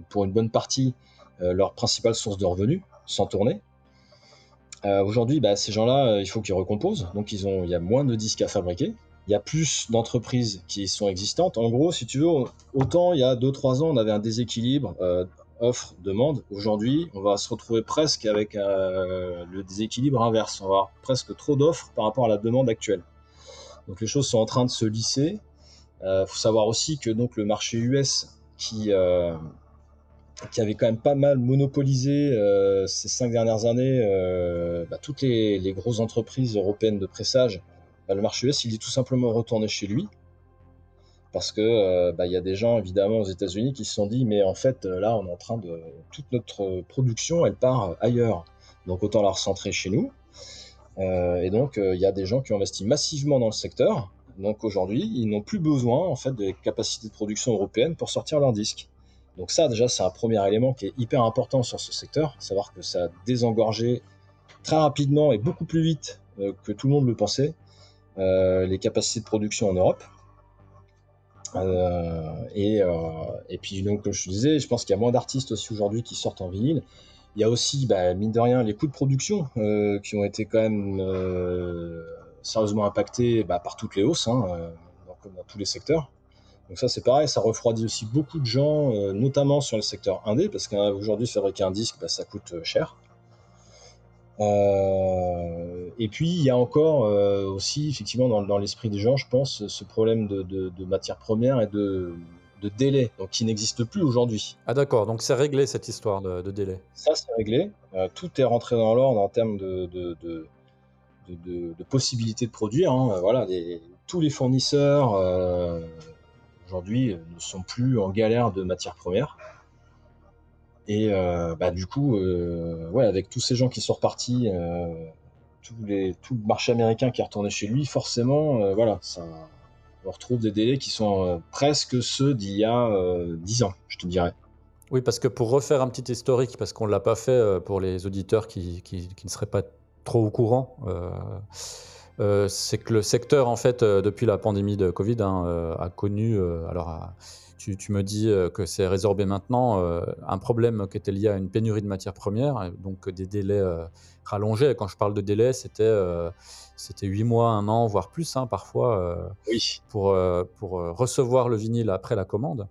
pour une bonne partie, euh, leur principale source de revenus, sans tourner. aujourd'hui, bah, ces gens-là, il faut qu'ils recomposent, donc ils ont, il y a moins de disques à fabriquer. Il y a plus d'entreprises qui sont existantes. En gros, si tu veux, autant il y a deux trois ans, on avait un déséquilibre demande. Aujourd'hui, on va se retrouver presque avec euh, le déséquilibre inverse. On va avoir presque trop d'offres par rapport à la demande actuelle. Donc les choses sont en train de se lisser. Il euh, faut savoir aussi que donc le marché US qui euh, qui avait quand même pas mal monopolisé ces cinq dernières années bah, toutes les, grosses entreprises européennes de pressage, bah, le marché US il est tout simplement retourné chez lui parce que euh, bah, il y a des gens évidemment aux États-Unis qui se sont dit mais en fait euh, là on est en train de toute notre production elle part ailleurs. Donc autant la recentrer chez nous. Euh, et donc il y a des gens qui ont investi massivement dans le secteur. Donc aujourd'hui ils n'ont plus besoin en fait des capacités de production européennes pour sortir leurs disques. Donc ça déjà c'est un premier élément qui est hyper important sur ce secteur. Savoir que ça a désengorgé très rapidement et beaucoup plus vite que tout le monde le pensait les capacités de production en Europe. euh, et, euh, et puis, donc, comme je te disais, je pense qu'il y a moins d'artistes aussi aujourd'hui qui sortent en vinyle. Il y a aussi, bah, mine de rien, les coûts de production euh, qui ont été quand même sérieusement impactés bah, par toutes les hausses, hein, dans, dans, tous les secteurs. Donc ça, c'est pareil, ça refroidit aussi beaucoup de gens, notamment sur le secteur indé, parce qu'aujourd'hui, fabriquer un disque, bah, ça coûte cher. Euh, et puis il y a encore euh, aussi effectivement dans, l'esprit des gens, je pense, ce problème de, de, matières premières et de, de délai, donc qui n'existe plus aujourd'hui. Ah d'accord, donc c'est réglé cette histoire de, délai. Ça c'est réglé, euh, tout est rentré dans l'ordre en termes de, de, possibilités de produire. Hein. Voilà, tous les fournisseurs aujourd'hui ne sont plus en galère de matières premières. Et euh, bah, du coup, euh, ouais, avec tous ces gens qui sont repartis, euh, tous les, tout le marché américain qui est retourné chez lui, forcément, voilà, ça, on retrouve des délais qui sont presque ceux d'il y a 10 ans, je te dirais. Oui, parce que pour refaire un petit historique, parce qu'on ne l'a pas fait pour les auditeurs qui, qui, qui, ne seraient pas trop au courant, c'est que le secteur, en fait, depuis la pandémie de Covid, hein, a connu, alors, tu, me dis euh, que c'est résorbé maintenant, euh, un problème qui était lié à une pénurie de matières premières, donc des délais euh, rallongés. Quand je parle de délais, c'était c'était 8 mois, un an, voire plus hein, parfois, pour, pour recevoir le vinyle après la commande.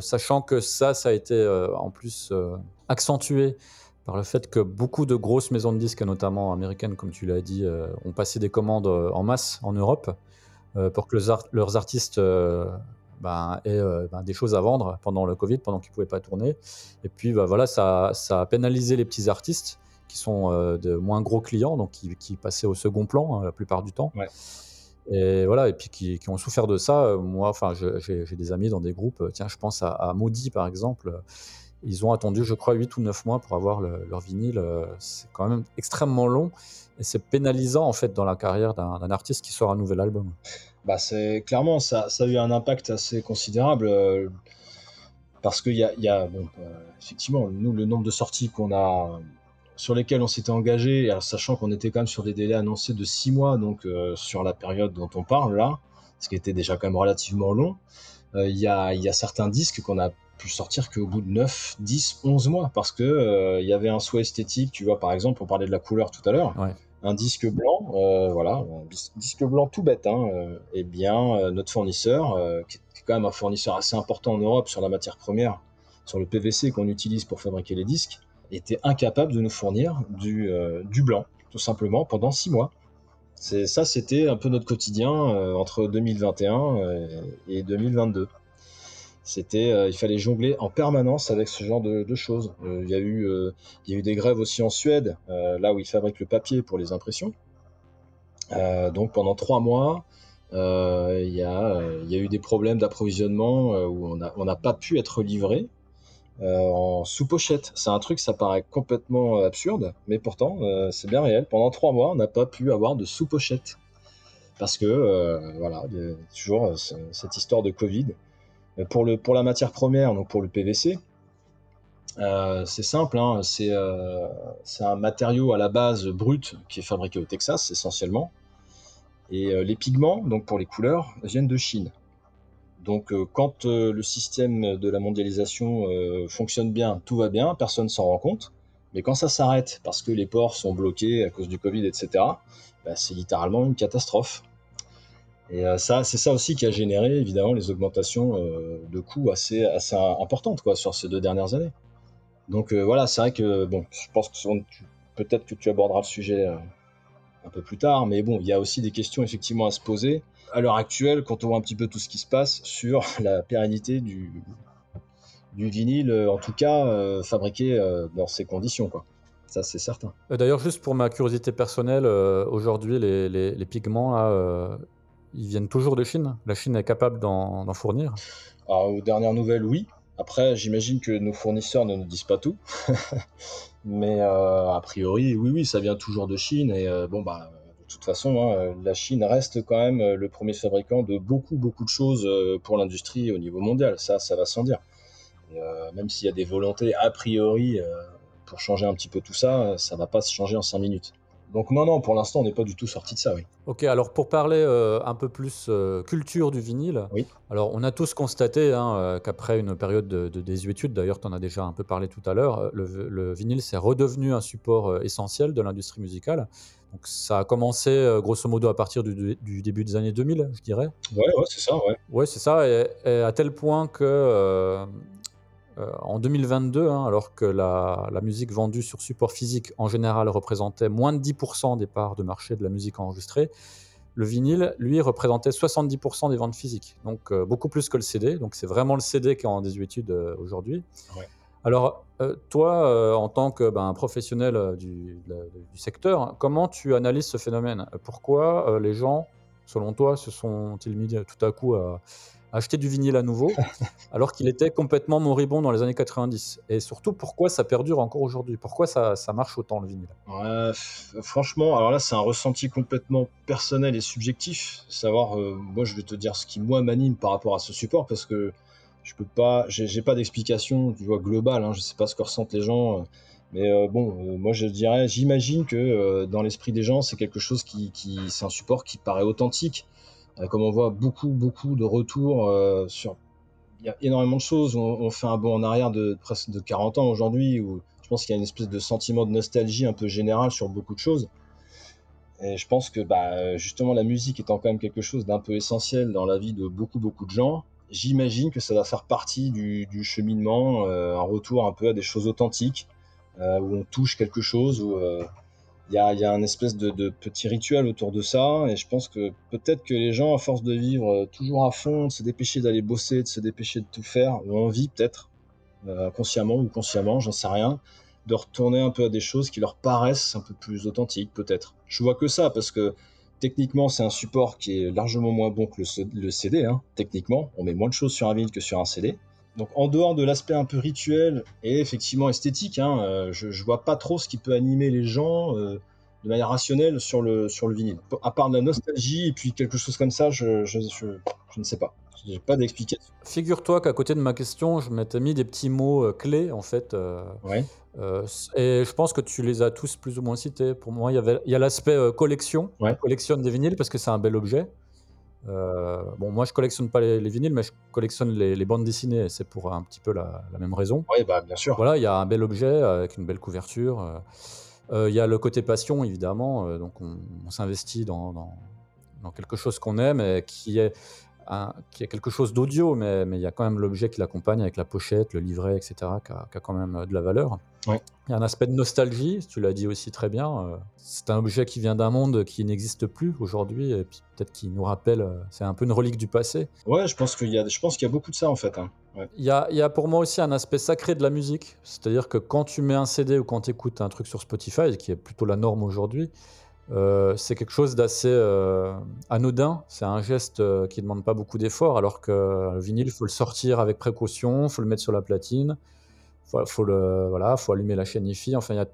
sachant que ça, ça a été en plus accentué par le fait que beaucoup de grosses maisons de disques, notamment américaines, comme tu l'as dit, ont passé des commandes en masse en Europe pour que leurs artistes ben, et ben, des choses à vendre pendant le Covid, pendant qu'ils ne pouvaient pas tourner. Et puis bah, voilà, ça, ça, a pénalisé les petits artistes qui sont de moins gros clients, donc qui, qui, passaient au second plan hein, la plupart du temps. Et voilà, et puis qui, qui, ont souffert de ça. Moi, enfin, j'ai des amis dans des groupes. Tiens, je pense à, à Maudit par exemple. Ils ont attendu, je crois, 8 ou 9 mois pour avoir leur vinyle. C'est quand même extrêmement long et c'est pénalisant en fait dans la carrière d'un artiste qui sort un nouvel album. Bah c'est clairement ça, ça, a eu un impact assez considérable euh, parce qu'il y a, y a bon, euh, effectivement nous le nombre de sorties qu'on a sur lesquelles on s'était engagé, sachant qu'on était quand même sur des délais annoncés de 6 mois donc euh, sur la période dont on parle là, ce qui était déjà quand même relativement long. Il y a, y, a, certains disques qu'on a pu sortir qu'au bout de 9, 10, 11 mois parce que il y avait un souhait esthétique. Tu vois, par exemple, on parlait de la couleur tout à l'heure. Un disque blanc, euh, voilà, un disque blanc tout bête, hein, euh, eh bien, euh, notre fournisseur, qui est quand même un fournisseur assez important en Europe sur la matière première, sur le PVC qu'on utilise pour fabriquer les disques, était incapable de nous fournir du, blanc, tout simplement, pendant six mois. Ça, c'était un peu notre quotidien entre 2021 et 2022 c'était euh, il fallait jongler en permanence avec ce genre de, choses. Euh, il y a eu euh, il y a eu des grèves aussi en Suède, là où ils fabriquent le papier pour les impressions. donc pendant trois mois, il y, a, eu des problèmes d'approvisionnement où on n'a pas pu être livré en sous-pochette. C'est un truc, ça paraît complètement absurde, mais pourtant c'est bien réel. Pendant trois mois, on n'a pas pu avoir de sous-pochette. Parce que, voilà, il y a toujours cette histoire de Covid. Pour, le, pour la matière première, donc pour le PVC, euh, c'est simple, hein, euh, c'est un matériau à la base brut qui est fabriqué au Texas essentiellement. Et euh, les pigments, donc pour les couleurs, viennent de Chine. Donc quand le système de la mondialisation fonctionne bien, tout va bien, personne s'en rend compte. Mais quand ça s'arrête parce que les ports sont bloqués à cause du Covid, etc., bah, c'est littéralement une catastrophe. Et euh, ça, c'est ça aussi qui a généré évidemment les augmentations euh, de coûts assez, assez importantes quoi, sur ces deux dernières années. Donc euh, voilà, c'est vrai que bon, je pense que peut-être que tu aborderas le sujet un peu plus tard, mais bon, il y a aussi des questions effectivement à se poser à l'heure actuelle quand on voit un petit peu tout ce qui se passe sur *laughs* la pérennité du, du vinyle, en tout cas fabriqué dans ces conditions quoi. Ça, c'est certain. D'ailleurs, juste pour ma curiosité personnelle, aujourd'hui, les, les, les, pigments, là, ils viennent toujours de Chine La Chine est capable d'en fournir Alors, aux dernières nouvelles, oui. Après, j'imagine que nos fournisseurs ne nous disent pas tout. *laughs* Mais euh, a priori, oui, oui, ça vient toujours de Chine. Et euh, bon, bah, de toute façon, hein, la Chine reste quand même le premier fabricant de beaucoup, beaucoup de choses euh, pour l'industrie au niveau mondial. Ça, ça va sans dire. même s'il y a des volontés a priori pour changer un petit peu tout ça, ça va pas se changer en cinq minutes. Donc non, non, pour l'instant, on n'est pas du tout sorti de ça, oui. Ok, alors pour parler euh, un peu plus euh, culture du vinyle, oui. alors on a tous constaté hein, euh, qu'après une période de, désuétude, d'ailleurs tu en as déjà un peu parlé tout à l'heure, le, vinyle s'est redevenu un support essentiel de l'industrie musicale. Donc ça a commencé grosso modo à partir du, début des années 2000, je dirais. Ouais, ouais, c'est ça, ouais. Ouais, c'est ça, et, à tel point que en 2022, hein, alors que la, musique vendue sur support physique en général représentait moins de 10% des parts de marché de la musique enregistrée, le vinyle, lui, représentait 70% des ventes physiques, donc euh, beaucoup plus que le CD. Donc c'est vraiment le CD qui est en désuétude euh, aujourd'hui. Alors, toi, en tant que ben, professionnel du, du, secteur, comment tu analyses ce phénomène? Pourquoi les gens, selon toi, se sont-ils mis tout à coup à acheter du vinyle à nouveau, *laughs* alors qu'il était complètement moribond dans les années 90 Et surtout, pourquoi ça perdure encore aujourd'hui? Pourquoi ça, ça, marche autant le vinyle? Franchement, alors là, c'est un ressenti complètement personnel et subjectif. Savoir, euh, moi, je vais te dire ce qui, moi, m'anime par rapport à ce support, parce que je peux pas, j'ai pas d'explication, tu vois, globale. Hein, je sais pas ce que ressentent les gens. Euh, mais euh, bon, moi je dirais, j'imagine que dans l'esprit des gens, c'est quelque chose qui, qui c'est un support qui paraît authentique, comme on voit beaucoup, beaucoup de retours euh, sur. Il y a énormément de choses. On, fait un bond en arrière de presque de 40 ans aujourd'hui, où je pense qu'il y a une espèce de sentiment de nostalgie un peu général sur beaucoup de choses. Et je pense que bah, justement la musique étant quand même quelque chose d'un peu essentiel dans la vie de beaucoup beaucoup de gens, j'imagine que ça va faire partie du, cheminement, euh, un retour un peu à des choses authentiques, où on touche quelque chose, où il y a, un espèce de, petit rituel autour de ça, et je pense que peut-être que les gens, à force de vivre toujours à fond, de se dépêcher d'aller bosser, de se dépêcher de tout faire, ont envie peut-être, euh, consciemment ou consciemment, j'en sais rien, de retourner un peu à des choses qui leur paraissent un peu plus authentiques, peut-être. Je vois que ça, parce que techniquement, c'est un support qui est largement moins bon que le, CD, hein, techniquement. On met moins de choses sur un vinyle que sur un CD. Donc en dehors de l'aspect un peu rituel et effectivement esthétique, hein, euh, je, je, vois pas trop ce qui peut animer les gens euh, de manière rationnelle sur le, sur le vinyle. À part de la nostalgie et puis quelque chose comme ça, je, je, ne sais pas. J'ai pas d'explication. Figure-toi qu'à côté de ma question, je m'étais mis des petits mots euh, clés en fait. Euh, ouais. et je pense que tu les as tous plus ou moins cités. Pour moi, il y avait, il y a l'aspect collection. Ouais. Collectionne des vinyles parce que c'est un bel objet. Euh, bon, moi, je collectionne pas les, les, vinyles, mais je collectionne les, les bandes dessinées. C'est pour un petit peu la, la même raison. Oui, bah bien sûr. Voilà, il y a un bel objet avec une belle couverture. Euh, il y a le côté passion, évidemment. donc, on, on s'investit dans, dans, dans, quelque chose qu'on aime et qui est un, qui est quelque chose d'audio, mais, mais il y a quand même l'objet qui l'accompagne avec la pochette, le livret, etc., qui a, qui a quand même de la valeur. Ouais. Il y a un aspect de nostalgie, tu l'as dit aussi très bien. C'est un objet qui vient d'un monde qui n'existe plus aujourd'hui, et puis peut-être qui nous rappelle, c'est un peu une relique du passé. Ouais, je pense qu'il y a, je pense qu'il y a beaucoup de ça en fait. Hein. Ouais. Il, y a, il y a pour moi aussi un aspect sacré de la musique, c'est-à-dire que quand tu mets un CD ou quand tu écoutes un truc sur Spotify, qui est plutôt la norme aujourd'hui, euh, c'est quelque chose d'assez euh, anodin. C'est un geste euh, qui ne demande pas beaucoup d'efforts, alors que le vinyle, il faut le sortir avec précaution, il faut le mettre sur la platine, il faut, faut, le, voilà, faut allumer la chaîne. Enfin, il y a,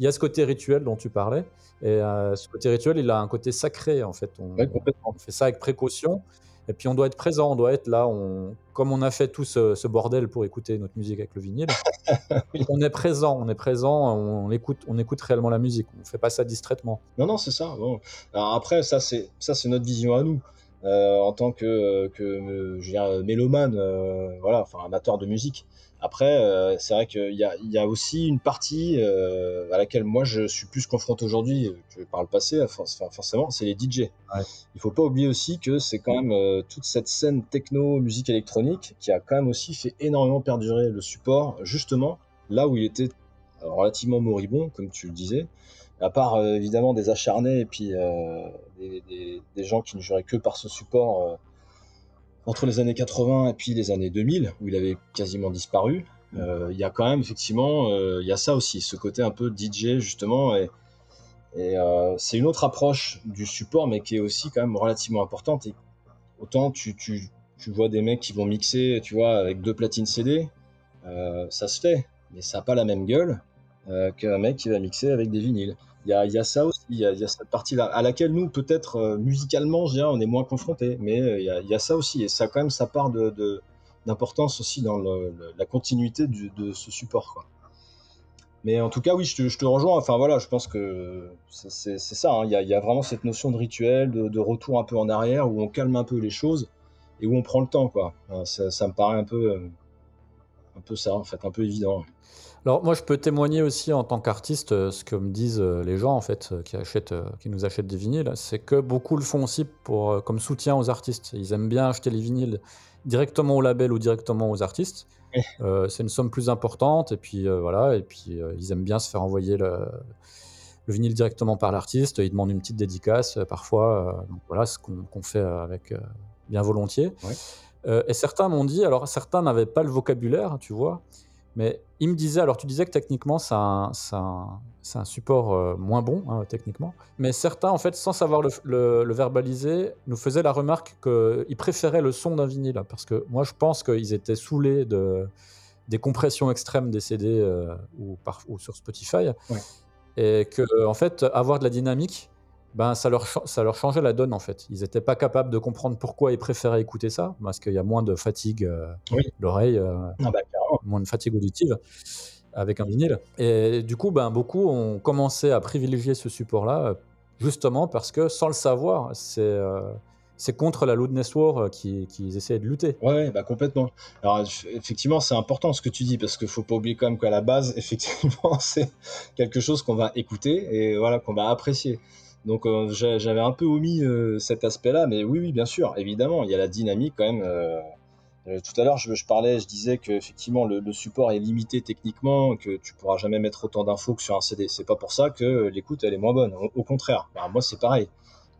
y a, ce côté rituel dont tu parlais. Et ce côté rituel, il a un côté sacré, en fait. On, ouais, on fait ça avec précaution. Et puis on doit être présent, on doit être là. On... Comme on a fait tout ce, ce bordel pour écouter notre musique avec le vinyle, *laughs* oui. on est présent, on est présent, on écoute, on écoute réellement la musique. On fait pas ça distraitement. Non, non, c'est ça. Bon. Alors après, ça c'est ça c'est notre vision à nous. Euh, en tant que, que je dire, mélomane, euh, voilà, enfin amateur de musique. Après, euh, c'est vrai qu'il y a, il y a aussi une partie euh, à laquelle moi je suis plus confronté aujourd'hui que par le passé, enfin, forcément, c'est les DJ. Ouais. Il faut pas oublier aussi que c'est quand même euh, toute cette scène techno, musique électronique qui a quand même aussi fait énormément perdurer le support, justement là où il était relativement moribond, comme tu le disais. À part euh, évidemment des acharnés et puis euh, des, des, des, gens qui ne juraient que par ce support entre les années 80 et puis les années 2000, où il avait quasiment disparu, euh, il y a quand même effectivement, euh, il y a ça aussi, ce côté un peu DJ justement, et, et euh, c'est une autre approche du support, mais qui est aussi quand même relativement importante. Et autant tu, tu, tu vois des mecs qui vont mixer, tu vois, avec deux platines CD, euh, ça se fait, mais ça n'a pas la même gueule euh, qu'un mec qui va mixer avec des vinyles. Il y a, y a, ça aussi, il y a, cette partie-là, à laquelle nous, peut-être euh, musicalement, on est moins confrontés, mais euh, il y, a, ça aussi, et ça quand même sa part d'importance aussi dans la continuité de ce support. Quoi. Mais en tout cas, oui, je te, rejoins, enfin voilà, je pense que c'est ça, hein. il y, a, vraiment cette notion de rituel, de, retour un peu en arrière, où on calme un peu les choses, et où on prend le temps, quoi. Ça, ça me paraît un peu, euh, un peu ça, en fait, un peu évident. Alors moi je peux témoigner aussi en tant qu'artiste euh, ce que me disent euh, les gens en fait euh, qui achètent, qui nous achètent des vinyles, c'est que beaucoup le font aussi pour comme soutien aux artistes. Ils aiment bien acheter les vinyles directement au label ou directement aux artistes. Euh, c'est une somme plus importante et puis euh, voilà et puis euh, ils aiment bien se faire envoyer le, le vinyle directement par l'artiste. Ils demandent une petite dédicace parfois. donc voilà ce qu'on qu fait avec bien volontiers. Ouais. et certains m'ont dit alors certains n'avaient pas le vocabulaire tu vois. Mais il me disait, alors tu disais que techniquement c'est un, un, un, support euh, moins bon, hein, techniquement, mais certains, en fait, sans savoir le, le, le verbaliser, nous faisaient la remarque qu'ils préféraient le son d'un vinyle, parce que moi je pense qu'ils étaient saoulés de, des compressions extrêmes des CD euh, ou, par, ou, sur Spotify, ouais. et que, en fait, avoir de la dynamique, ben, ça, leur, ça leur changeait la donne en fait. Ils n'étaient pas capables de comprendre pourquoi ils préféraient écouter ça, parce qu'il y a moins de fatigue euh, oui. l'oreille, euh, ah bah, moins de fatigue auditive avec un vinyle. Et du coup, ben, beaucoup ont commencé à privilégier ce support-là, justement parce que sans le savoir, c'est euh, c'est contre la loudness war qu'ils qui essaient de lutter. Ouais, bah complètement. Alors effectivement, c'est important ce que tu dis parce qu'il faut pas oublier quand même qu'à la base, *laughs* effectivement, c'est quelque chose qu'on va écouter et voilà qu'on va apprécier. Donc euh, j'avais un peu omis euh, cet aspect-là, mais oui, oui, bien sûr, évidemment, il y a la dynamique quand même. Euh, tout à l'heure, je, parlais, je disais que effectivement le, le support est limité techniquement, que tu pourras jamais mettre autant d'infos que sur un CD. C'est pas pour ça que l'écoute elle est moins bonne. Au, contraire, Bah, moi c'est pareil.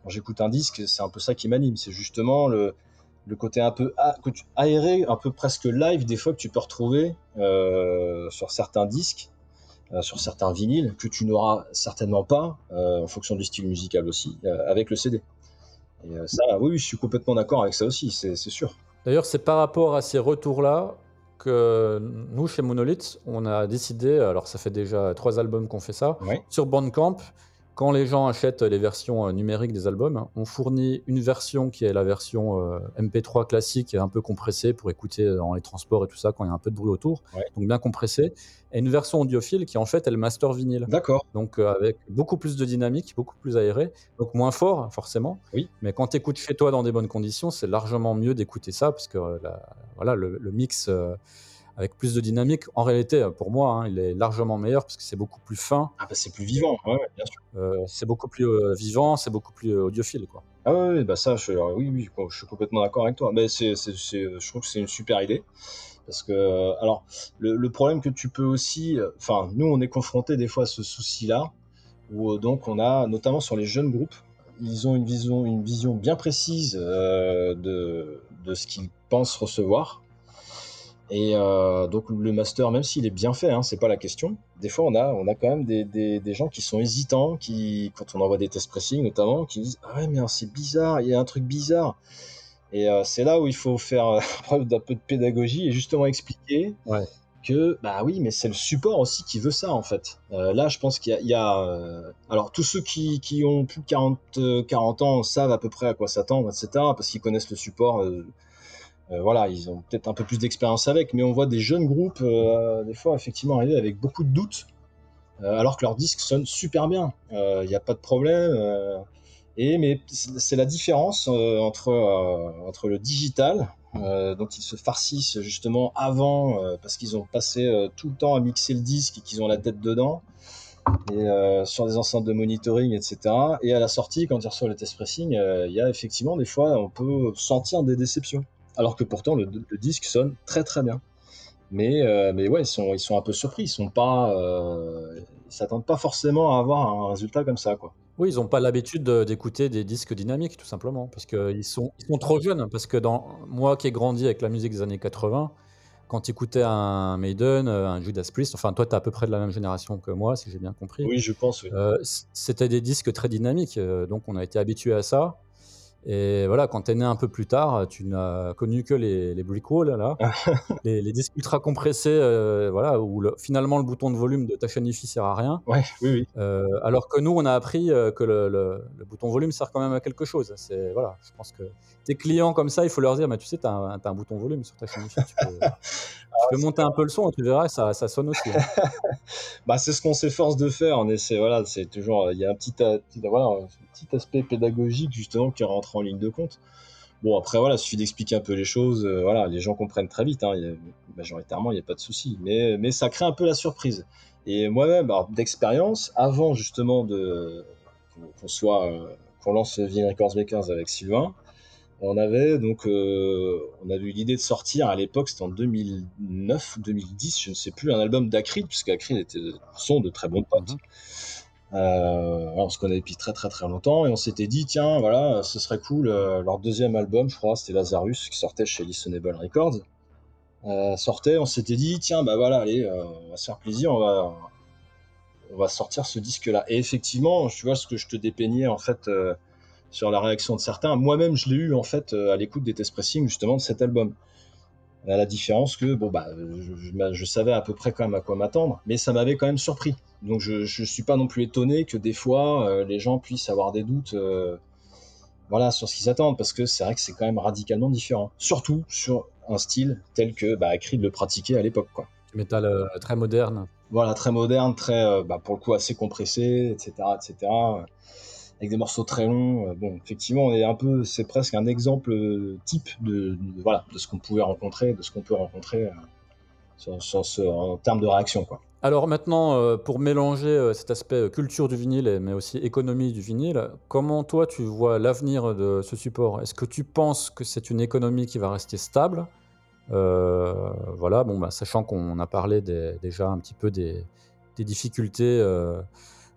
Quand j'écoute un disque, c'est un peu ça qui m'anime. C'est justement le, côté un peu aéré, un peu presque live des fois que tu peux retrouver sur certains disques, sur certains vinyles que tu n'auras certainement pas euh, en fonction du style musical aussi euh, avec le CD. Et euh, ça, oui, oui, je suis complètement d'accord avec ça aussi, c'est sûr. D'ailleurs, c'est par rapport à ces retours-là que nous, chez Monolith, on a décidé, alors ça fait déjà trois albums qu'on fait ça, Ouais. sur Bandcamp, quand les gens achètent les versions euh, numériques des albums, on fournit une version qui est la version euh, MP3 classique, un peu compressée pour écouter dans les transports et tout ça quand il y a un peu de bruit autour, Ouais. donc bien compressée, et une version audiophile qui en fait est le master vinyle. D'accord. Donc euh, avec beaucoup plus de dynamique, beaucoup plus aéré, donc moins fort forcément. Oui. Mais quand tu écoutes chez toi dans des bonnes conditions, c'est largement mieux d'écouter ça parce que euh, la- voilà, le, le mix euh, avec plus de dynamique, en réalité, euh, pour moi, hein, il est largement meilleur parce que c'est beaucoup plus fin, Ah bah c'est plus vivant, ouais, bien sûr. euh, c'est beaucoup plus euh, vivant, c'est beaucoup plus euh, audiophile. Quoi. Ah ouais, bah ça, je, oui, oui, je suis complètement d'accord avec toi. Mais c'est, je trouve que c'est une super idée. Parce que, alors, le, le problème que tu peux aussi, enfin, nous, on est confronté des fois à ce souci-là, où donc on a, notamment sur les jeunes groupes, ils ont une vision, une vision bien précise de, de ce qu'ils pensent recevoir. Et euh, donc le master, même s'il est bien fait, hein, c'est pas la question. Des fois, on a, on a quand même des, des, des gens qui sont hésitants, qui, quand on envoie des tests pressing notamment, qui disent ah ouais mais c'est bizarre, il y a un truc bizarre. Et euh, c'est là où il faut faire euh, *laughs* preuve d'un peu de pédagogie et justement expliquer Ouais. que bah oui, mais c'est le support aussi qui veut ça en fait. Euh, là, je pense qu'il y a, il y a, alors tous ceux qui, qui ont plus de 40, euh, 40 ans savent à peu près à quoi s'attendre, etc. Parce qu'ils connaissent le support. Euh, voilà, ils ont peut-être un peu plus d'expérience avec, mais on voit des jeunes groupes, euh, des fois, effectivement, arriver avec beaucoup de doutes, euh, alors que leur disque sonne super bien. Il n'y a pas de problème. et, mais c'est la différence entre, entre le digital, dont ils se farcissent justement avant, parce qu'ils ont passé tout le temps à mixer le disque et qu'ils ont la tête dedans, et sur des enceintes de monitoring, etc. Et à la sortie, quand ils reçoivent le test pressing, il y a effectivement des fois, on peut sentir des déceptions. Alors que pourtant, le, le disque sonne très très bien. Mais, euh, mais ouais, ils sont, ils sont un peu surpris. Ils sont pas, euh, s'attendent pas forcément à avoir un résultat comme ça, quoi. Oui, ils n'ont pas l'habitude de- d'écouter des disques dynamiques, tout simplement, parce qu'ils sont, ils sont trop jeunes. Parce que dans, moi qui ai grandi avec la musique des années 80, quand tu écoutais un Maiden, un Judas Priest, enfin toi tu es à peu près de la même génération que moi, si j'ai bien compris, Oui, je pense. oui. euh, c'était des disques très dynamiques, euh, donc on a été habitué à ça. Et voilà, quand tu es né un peu plus tard, tu n'as connu que les, les brick walls, là, *laughs* les, les disques ultra compressés, euh, voilà, où le- finalement le bouton de volume de ta chaîne hi sert à rien. Ouais, oui, oui. Euh, alors que nous, on a appris euh, que le, le- le bouton volume sert quand même à quelque chose. C'est voilà, je pense que tes clients comme ça, il faut leur dire, mais tu sais, tu as, un bouton volume sur ta chaîne tu peux, *laughs* tu peux monter un peu le son tu verras, ça, ça sonne aussi. hein. *laughs* Bah, c'est ce qu'on s'efforce de faire. On essaie, voilà, c'est toujours, il y a un petit, voilà, petit aspect pédagogique justement qui rentre en ligne de compte. Bon, après, voilà, il suffit d'expliquer un peu les choses. euh, voilà, les gens comprennent très vite. Hein, majoritairement, il n'y a pas de souci. Mais, mais ça crée un peu la surprise. Et moi-même, d'expérience, avant justement de qu'on soit, euh, qu'on lance Vinyl Records avec Sylvain, on avait donc, euh, on avait eu l'idée de sortir à l'époque, c'était en 2009 ou 2010, je ne sais plus, un album d'Acrid, puisque Acrid était sont de très bons potes. Mhm. Euh, on se connaît depuis très très très longtemps et on s'était dit tiens voilà ce serait cool euh, leur deuxième album je crois c'était Lazarus qui sortait chez Listenable Records euh, sortait on s'était dit tiens bah voilà allez on va se faire plaisir on va on va sortir ce disque là et effectivement tu vois ce que je te dépeignais en fait sur la réaction de certains. Moi-même je l'ai eu en fait euh, à l'écoute des test pressing justement de cet album. À la différence que bon bah je, je- je savais à peu près quand même à quoi m'attendre mais ça m'avait quand même surpris. Donc je, je suis pas non plus étonné que des fois euh, les gens puissent avoir des doutes euh, voilà sur ce qu'ils attendent parce que c'est vrai que c'est quand même radicalement différent. Surtout sur un style tel que bah, Creed le pratiquait à l'époque quoi. Métal euh, très moderne. voilà très moderne très bah, pour le coup assez compressé etc etc avec des morceaux très longs Euh, bon effectivement on est un peu c'est presque un exemple euh, type de, voilà de ce qu'on pouvait rencontrer de ce qu'on peut rencontrer euh, en termes de réaction quoi. Alors maintenant, pour mélanger cet aspect culture du vinyle, mais aussi économie du vinyle, comment toi tu vois l'avenir de ce support? Est-ce que tu penses que c'est une économie qui va rester stable? Voilà, bon, bah, sachant qu'on a parlé déjà un petit peu des, difficultés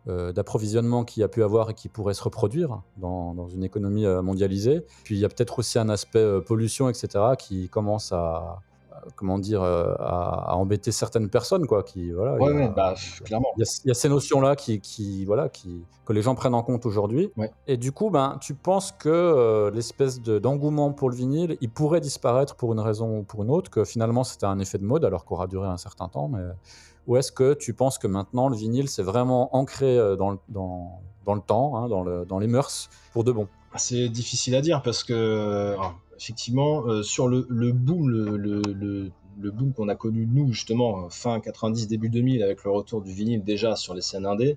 d'approvisionnement qu'il y a pu avoir et qui pourraient se reproduire dans, dans une économie mondialisée. Puis il y a peut-être aussi un aspect pollution, etc., qui commence à, comment dire, euh, à, embêter certaines personnes, quoi. Qui, voilà, il y a, bah, clairement. Il y, a, ces notions-là qui, qui, voilà, qui, que les gens prennent en compte aujourd'hui. Et du coup, ben, tu penses que euh, l'espèce d'engouement pour le vinyle, il pourrait disparaître pour une raison ou pour une autre, que finalement c'était un effet de mode, alors qu'aura duré un certain temps, mais ou est-ce que tu penses que maintenant le vinyle c'est vraiment ancré euh, dans le, le temps, hein, dans, le, les mœurs, pour de bon? C'est difficile à dire parce que effectivement, euh, sur le, boom, le, boom qu'on a connu nous justement fin 90, début 2000 avec le retour du vinyle déjà sur les scènes indées,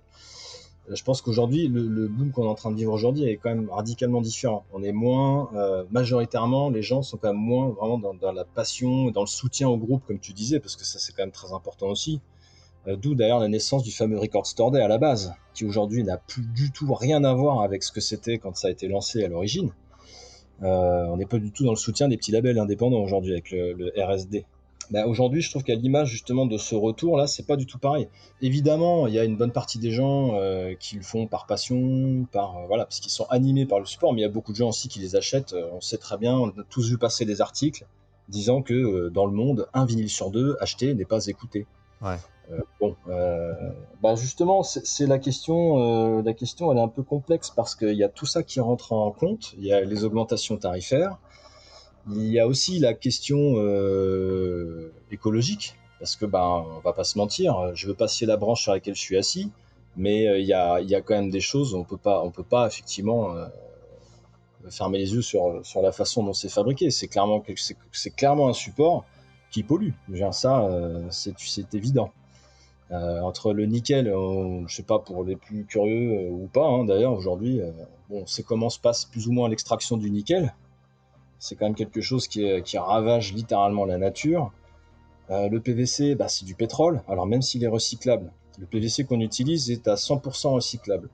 euh, je pense qu'aujourd'hui le, boom qu'on est en train de vivre aujourd'hui est quand même radicalement différent. On est moins euh, majoritairement, les gens sont quand même moins vraiment dans, la passion, dans le soutien au groupe comme tu disais, parce que ça c'est quand même très important aussi. D'où d'ailleurs la naissance du fameux Record Store Day à la base, qui aujourd'hui n'a plus du tout rien à voir avec ce que c'était quand ça a été lancé à l'origine. Euh, on n'est pas du tout dans le soutien des petits labels indépendants aujourd'hui avec le, RSD. Bah, aujourd'hui, je trouve qu'à l'image justement de ce retour là, c'est pas du tout pareil. Évidemment, il y a une bonne partie des gens euh, qui le font par passion, par euh, voilà, parce qu'ils sont animés par le support, mais il y a beaucoup de gens aussi qui les achètent. on sait très bien, on a tous vu passer des articles disant que dans le monde, un vinyle sur deux acheté n'est pas écouté. Ouais. Euh, bon, euh, bah justement, c'est la question. Euh, la question, elle est un peu complexe parce qu'il y a tout ça qui rentre en compte. Il y a les augmentations tarifaires. Il y a aussi la question écologique parce que ben, on va pas se mentir. Je veux pas scier la branche sur laquelle je suis assis, mais il y a, y a quand même des choses. On peut pas, on peut pas effectivement fermer les yeux sur, sur la façon dont c'est fabriqué. C'est clairement, c'est clairement un support qui pollue. Ça, c'est évident. Euh, entre le nickel, euh, je sais pas pour les plus curieux euh, ou pas, hein, d'ailleurs aujourd'hui, bon, c'est comment se passe plus ou moins l'extraction du nickel. C'est quand même quelque chose qui, ravage littéralement la nature. le PVC, bah, c'est du pétrole, alors même s'il est recyclable, le PVC qu'on utilise est à 100% recyclable.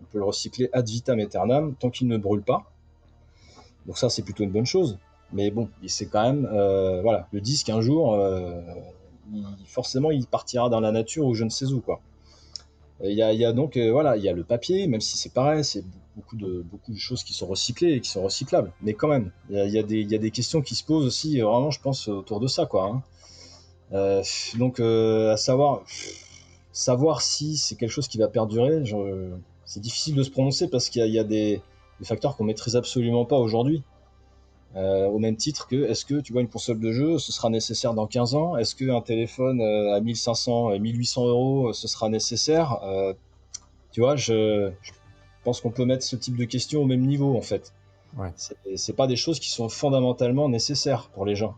On peut le recycler ad vitam aeternam tant qu'il ne brûle pas. Donc ça, c'est plutôt une bonne chose. Mais bon, c'est quand même, voilà, le disque un jour, forcément, il partira dans la nature ou je ne sais où, quoi. Il y, a, donc, euh, voilà, il y a le papier, même si c'est pareil, c'est beaucoup de, beaucoup de choses qui sont recyclées et qui sont recyclables. Mais quand même, il y a, des, questions qui se posent aussi, euh, vraiment, je pense, autour de ça, quoi. Hein. Euh, donc, à savoir, savoir si c'est quelque chose qui va perdurer, c'est difficile de se prononcer parce qu'il y, a, des, des facteurs qu'on maîtrise absolument pas aujourd'hui. Euh, au même titre que, est-ce que tu vois une console de jeu, ce sera nécessaire dans 15 ans? Est-ce qu'un téléphone euh, à 1500, 1800 euros, euh, ce sera nécessaire? Tu vois, je, pense qu'on peut mettre ce type de questions au même niveau en fait. Ouais. C'est pas des choses qui sont fondamentalement nécessaires pour les gens.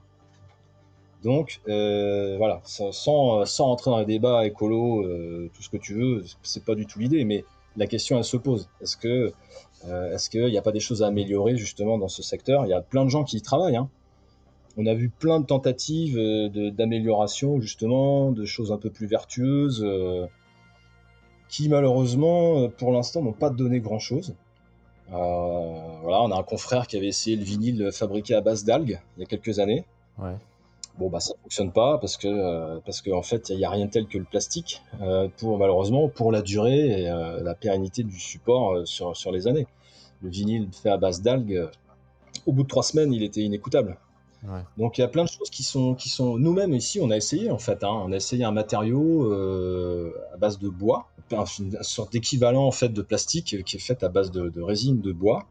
Donc voilà, sans, sans entrer dans les débats écolo, tout ce que tu veux, c'est pas du tout l'idée, mais la question elle se pose. Est-ce que euh, est-ce qu'il n'y a pas des choses à améliorer justement dans ce secteur? Il y a plein de gens qui y travaillent. Hein. On a vu plein de tentatives euh, d'amélioration justement, de choses un peu plus vertueuses, euh, qui malheureusement pour l'instant n'ont pas donné grand-chose. voilà, on a un confrère qui avait essayé le vinyle fabriqué à base d'algues il y a quelques années. Bon bah ça fonctionne pas parce que parce qu'en fait il n'y a rien tel que le plastique pour malheureusement pour la durée et la pérennité du support sur, sur les années. Le vinyle fait à base d'algues, au bout de trois semaines il était inécoutable. Donc il y a plein de choses qui sont qui sont nous-mêmes ici on a essayé en fait hein. on a essayé un matériau à base de bois une sorte d'équivalent en fait de plastique qui est fait à base de, de résine de bois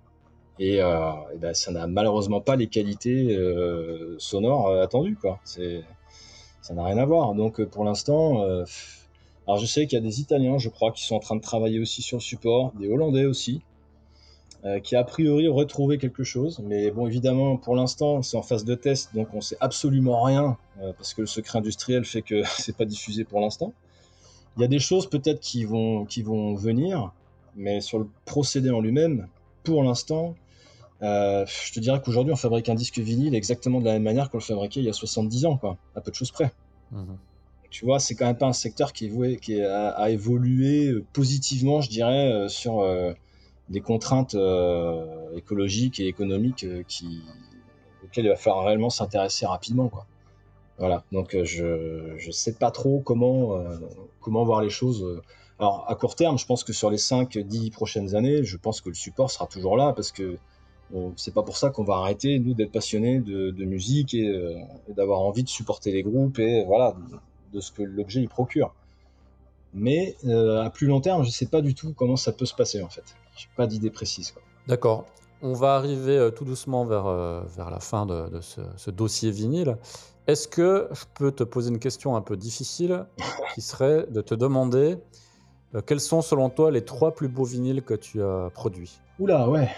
et, euh, ben, ça n'a malheureusement pas les qualités euh, sonores euh, attendues. Quoi. Ça n'a rien à voir. Donc pour l'instant, alors je sais qu'il y a des Italiens, je crois, qui sont en train de travailler aussi sur le support, des Hollandais aussi, qui a priori retrouvé quelque chose. Mais bon, évidemment, pour l'instant, c'est en phase de test, donc on sait absolument rien, parce que le secret industriel fait que *laughs* c'est pas diffusé pour l'instant. Il y a des choses peut-être qui vont, qui vont venir, mais sur le procédé en lui-même, pour l'instant, euh, je te dirais qu'aujourd'hui, on fabrique un disque vinyle exactement de la même manière qu'on le fabriquait il y a 70 ans, quoi, à peu de choses près. Mhm. Tu vois, c'est quand même pas un secteur qui, est qui a, évolué euh, positivement, je dirais, euh, sur des contraintes écologiques et économiques qui, auquel il va falloir réellement s'intéresser rapidement. Quoi. Voilà, donc je ne sais pas trop comment, comment voir les choses. Alors à court terme, je pense que sur les 5-10 prochaines années, je pense que le support sera toujours là parce que c'est pas pour ça qu'on va arrêter, nous, d'être passionnés de, musique et, et d'avoir envie de supporter les groupes et voilà, de ce que l'objet y procure. Mais euh, à plus long terme, je ne sais pas du tout comment ça peut se passer en fait. Je n'ai pas d'idée précise. D'accord. On va arriver euh, tout doucement vers, euh, vers la fin de, ce, dossier vinyle. Est-ce que je peux te poser une question un peu difficile *laughs* qui serait de te demander quels sont selon toi les trois plus beaux vinyles que tu as produits? Oula, ouais,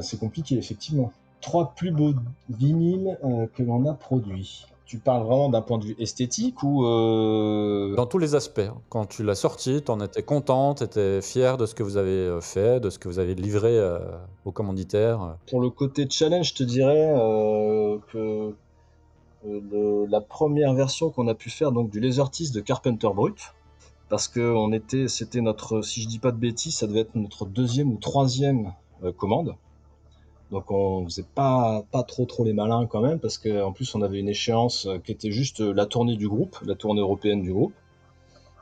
c'est compliqué effectivement. Trois plus beaux vinyles que l'on a produits tu parles vraiment d'un point de vue esthétique ou euh, Dans tous les aspects. Quand tu l'as sorti, tu en étais content, tu étais fier de ce que vous avez euh, fait, de ce que vous avez livré euh, aux commanditaires Pour le côté challenge, je te dirais que la première version qu'on a pu faire donc du Lasertis de Carpenter Brut, parce que on était, c'était notre, si je dis pas de bêtises, ça devait être notre deuxième ou troisième commande. Donc on faisait pas pas trop trop les malins quand même parce qu'en plus on avait une échéance euh, qui était juste euh, la tournée du groupe, la tournée européenne du groupe.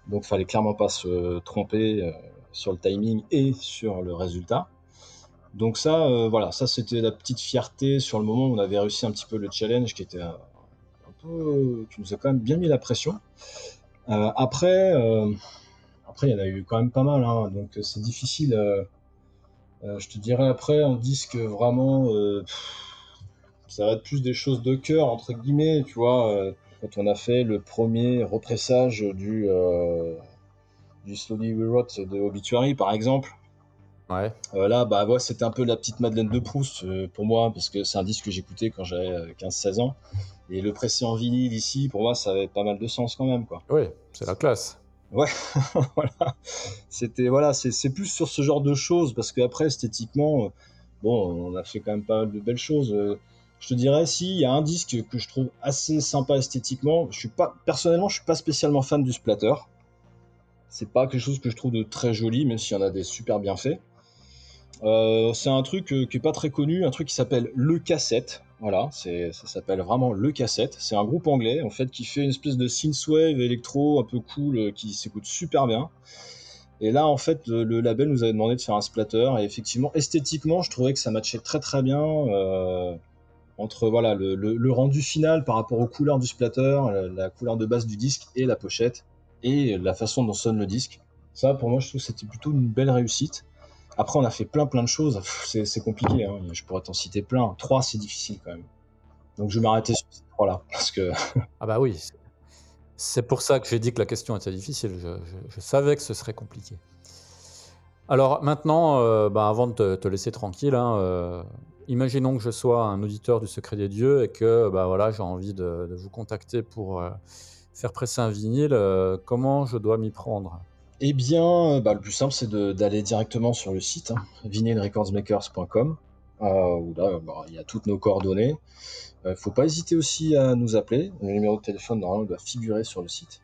Donc fallait clairement pas se tromper euh, sur le timing et sur le résultat. Donc ça voilà, ça c'était la petite fierté sur le moment où on avait réussi un petit peu le challenge qui était un, peu qui nous a quand même bien mis la pression. après après il y en a eu quand même pas mal hein, donc c'est difficile je te dirais après un disque vraiment, euh, ça va être plus des choses de cœur entre guillemets, tu vois. Euh, quand on a fait le premier repressage du du Slowly We Wrote de Obituary par exemple. Ouais. là, bah ouais, c'était un peu la petite Madeleine de Proust pour moi, parce que c'est un disque que j'écoutais quand j'avais 15-16 ans. Et le presser en vinyle ici, pour moi, ça avait pas mal de sens quand même. Quoi. Oui, c'est la classe. Ouais, *laughs* voilà. C'était voilà, c'est plus sur ce genre de choses parce qu'après esthétiquement, euh, bon, on a fait quand même pas mal de belles choses. Euh, je te dirais, si il y a un disque que je trouve assez sympa esthétiquement, je suis pas personnellement, je suis pas spécialement fan du splatter. C'est pas quelque chose que je trouve de très joli, même s'il y en a des super bien faits. Euh, c'est un truc qui est pas très connu, un truc qui s'appelle le cassette. Voilà, ça s'appelle vraiment Le Cassette. C'est un groupe anglais en fait qui fait une espèce de synthwave électro un peu cool euh, qui s'écoute super bien. Et là en fait le label nous avait demandé de faire un splatter et effectivement esthétiquement je trouvais que ça matchait très très bien euh, entre voilà le, rendu final par rapport aux couleurs du splatter, la, couleur de base du disque et la pochette et la façon dont sonne le disque. Ça pour moi je trouve que c'était plutôt une belle réussite. Après, on a fait plein plein de choses. C'est compliqué. Hein. Je pourrais t'en citer plein. Trois, c'est difficile quand même. Donc je vais m'arrêter sur ces trois-là. Parce que... *laughs* ah bah oui. C'est pour ça que j'ai dit que la question était difficile. Je, savais que ce serait compliqué. Alors maintenant, euh, bah, avant de te, laisser tranquille, hein, euh, imaginons que je sois un auditeur du Secret des Dieux et que bah, voilà, j'ai envie de, vous contacter pour euh, faire presser un vinyle. comment je dois m'y prendre? Eh bien, euh, bah, le plus simple, c'est d'aller directement sur le site hein, euh, où là, bah, il y a toutes nos coordonnées. Il euh, ne faut pas hésiter aussi à nous appeler. Le numéro de téléphone, normalement, doit figurer sur le site.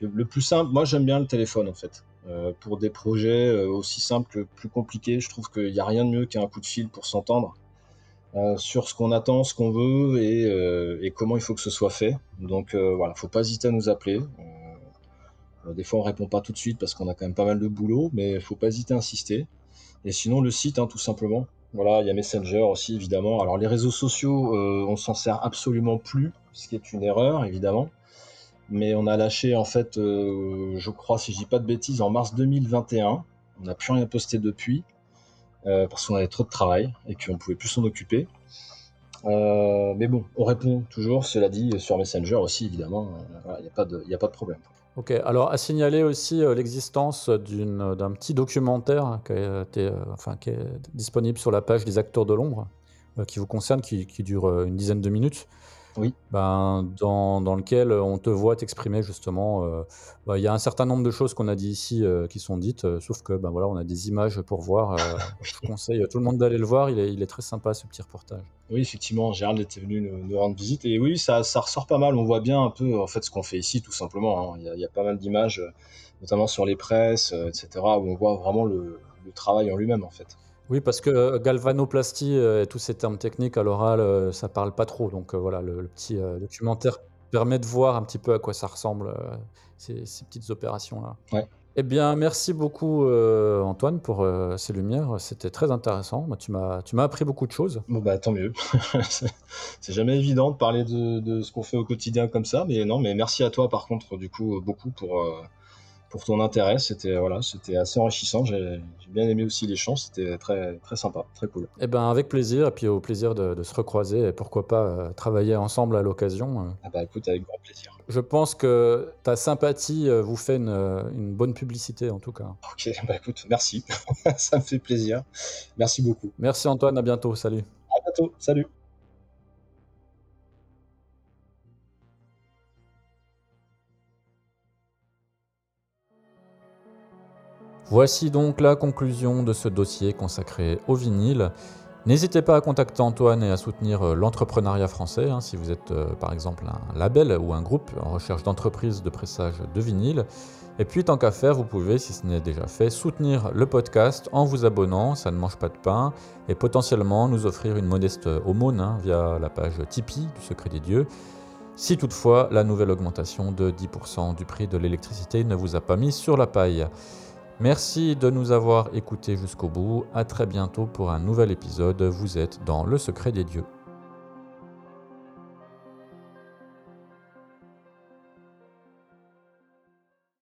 Le, plus simple, moi, j'aime bien le téléphone, en fait. pour des projets aussi simples que plus compliqués, je trouve qu'il n'y a rien de mieux qu'un coup de fil pour s'entendre. sur ce qu'on attend, ce qu'on veut et, comment il faut que ce soit fait. Donc voilà, faut pas hésiter à nous appeler. Euh, des fois, on répond pas tout de suite parce qu'on a quand même pas mal de boulot, mais il faut pas hésiter à insister. Et sinon, le site, hein, tout simplement. Voilà, il y a Messenger aussi, évidemment. Alors, les réseaux sociaux, euh, on s'en sert absolument plus, ce qui est une erreur, évidemment. Mais on a lâché, en fait, euh, je crois, si je dis pas de bêtises, en mars 2021. On n'a plus rien posté depuis, parce qu'on avait trop de travail et qu'on pouvait plus s'en occuper. mais bon, on répond toujours, cela dit, sur Messenger aussi, évidemment. Il n'y a pas de problème. Ok, alors à signaler aussi euh, l'existence d'un petit documentaire euh, qui est disponible sur la page des acteurs de l'ombre, euh, qui vous concerne, qui dure une dizaine de minutes. Oui. Ben, dans, dans, lequel on te voit t'exprimer justement. Euh, ben, il y a un certain nombre de choses qu'on a dit ici euh, qui sont dites, euh, sauf que ben, voilà, on a des images pour voir. *laughs* je conseille à tout le monde d'aller le voir. Il est, il est, très sympa ce petit reportage. Oui, effectivement, Gérald était venu nous, rendre visite et oui, ça, ça, ressort pas mal. On voit bien un peu en fait ce qu'on fait ici, tout simplement. Hein. Il, y a, il, y a, pas mal d'images, notamment sur les presses, etc., où on voit vraiment le, le travail en lui-même en fait. Oui, parce que euh, galvanoplastie euh, et tous ces termes techniques à l'oral, euh, ça parle pas trop. Donc euh, voilà, le, le petit documentaire permet de voir un petit peu à quoi ça ressemble, ces, ces petites opérations-là. Ouais. Eh bien, merci beaucoup Antoine pour ces lumières. C'était très intéressant. Moi, tu m'as, tu m'as appris beaucoup de choses. Bon bah tant mieux. *laughs* c'est jamais évident de parler de, de ce qu'on fait au quotidien comme ça, mais non, mais merci à toi par contre du coup beaucoup pour pour ton intérêt. C'était voilà, c'était assez enrichissant. J'ai bien aimé aussi les chants. C'était très très sympa, très cool. Eh ben, avec plaisir, et puis au plaisir de, de se recroiser, et pourquoi pas euh, travailler ensemble à l'occasion. euh. Ah bah écoute avec grand plaisir. Je pense que ta sympathie euh, vous fait une, une bonne publicité en tout cas. Ok, *laughs* bah écoute, merci. *laughs* ça me fait plaisir. Merci beaucoup. Merci Antoine, à bientôt, salut. À bientôt. Salut. Voici donc la conclusion de ce dossier consacré au vinyle. N'hésitez pas à contacter Antoine et à soutenir euh, l'entrepreneuriat français hein, si vous êtes euh, par exemple un label ou un groupe en recherche d'entreprise de pressage de vinyle. Et puis tant qu'à faire, vous pouvez, si ce n'est déjà fait, soutenir le podcast en vous abonnant, ça ne mange pas de pain, et potentiellement nous offrir une modeste aumône hein, via la page Tipeee du Secret des Dieux. Si toutefois la nouvelle augmentation de 10% du prix de l'électricité ne vous a pas mis sur la paille. Merci de nous avoir écoutés jusqu'au bout. À très bientôt pour un nouvel épisode. Vous êtes dans le secret des dieux.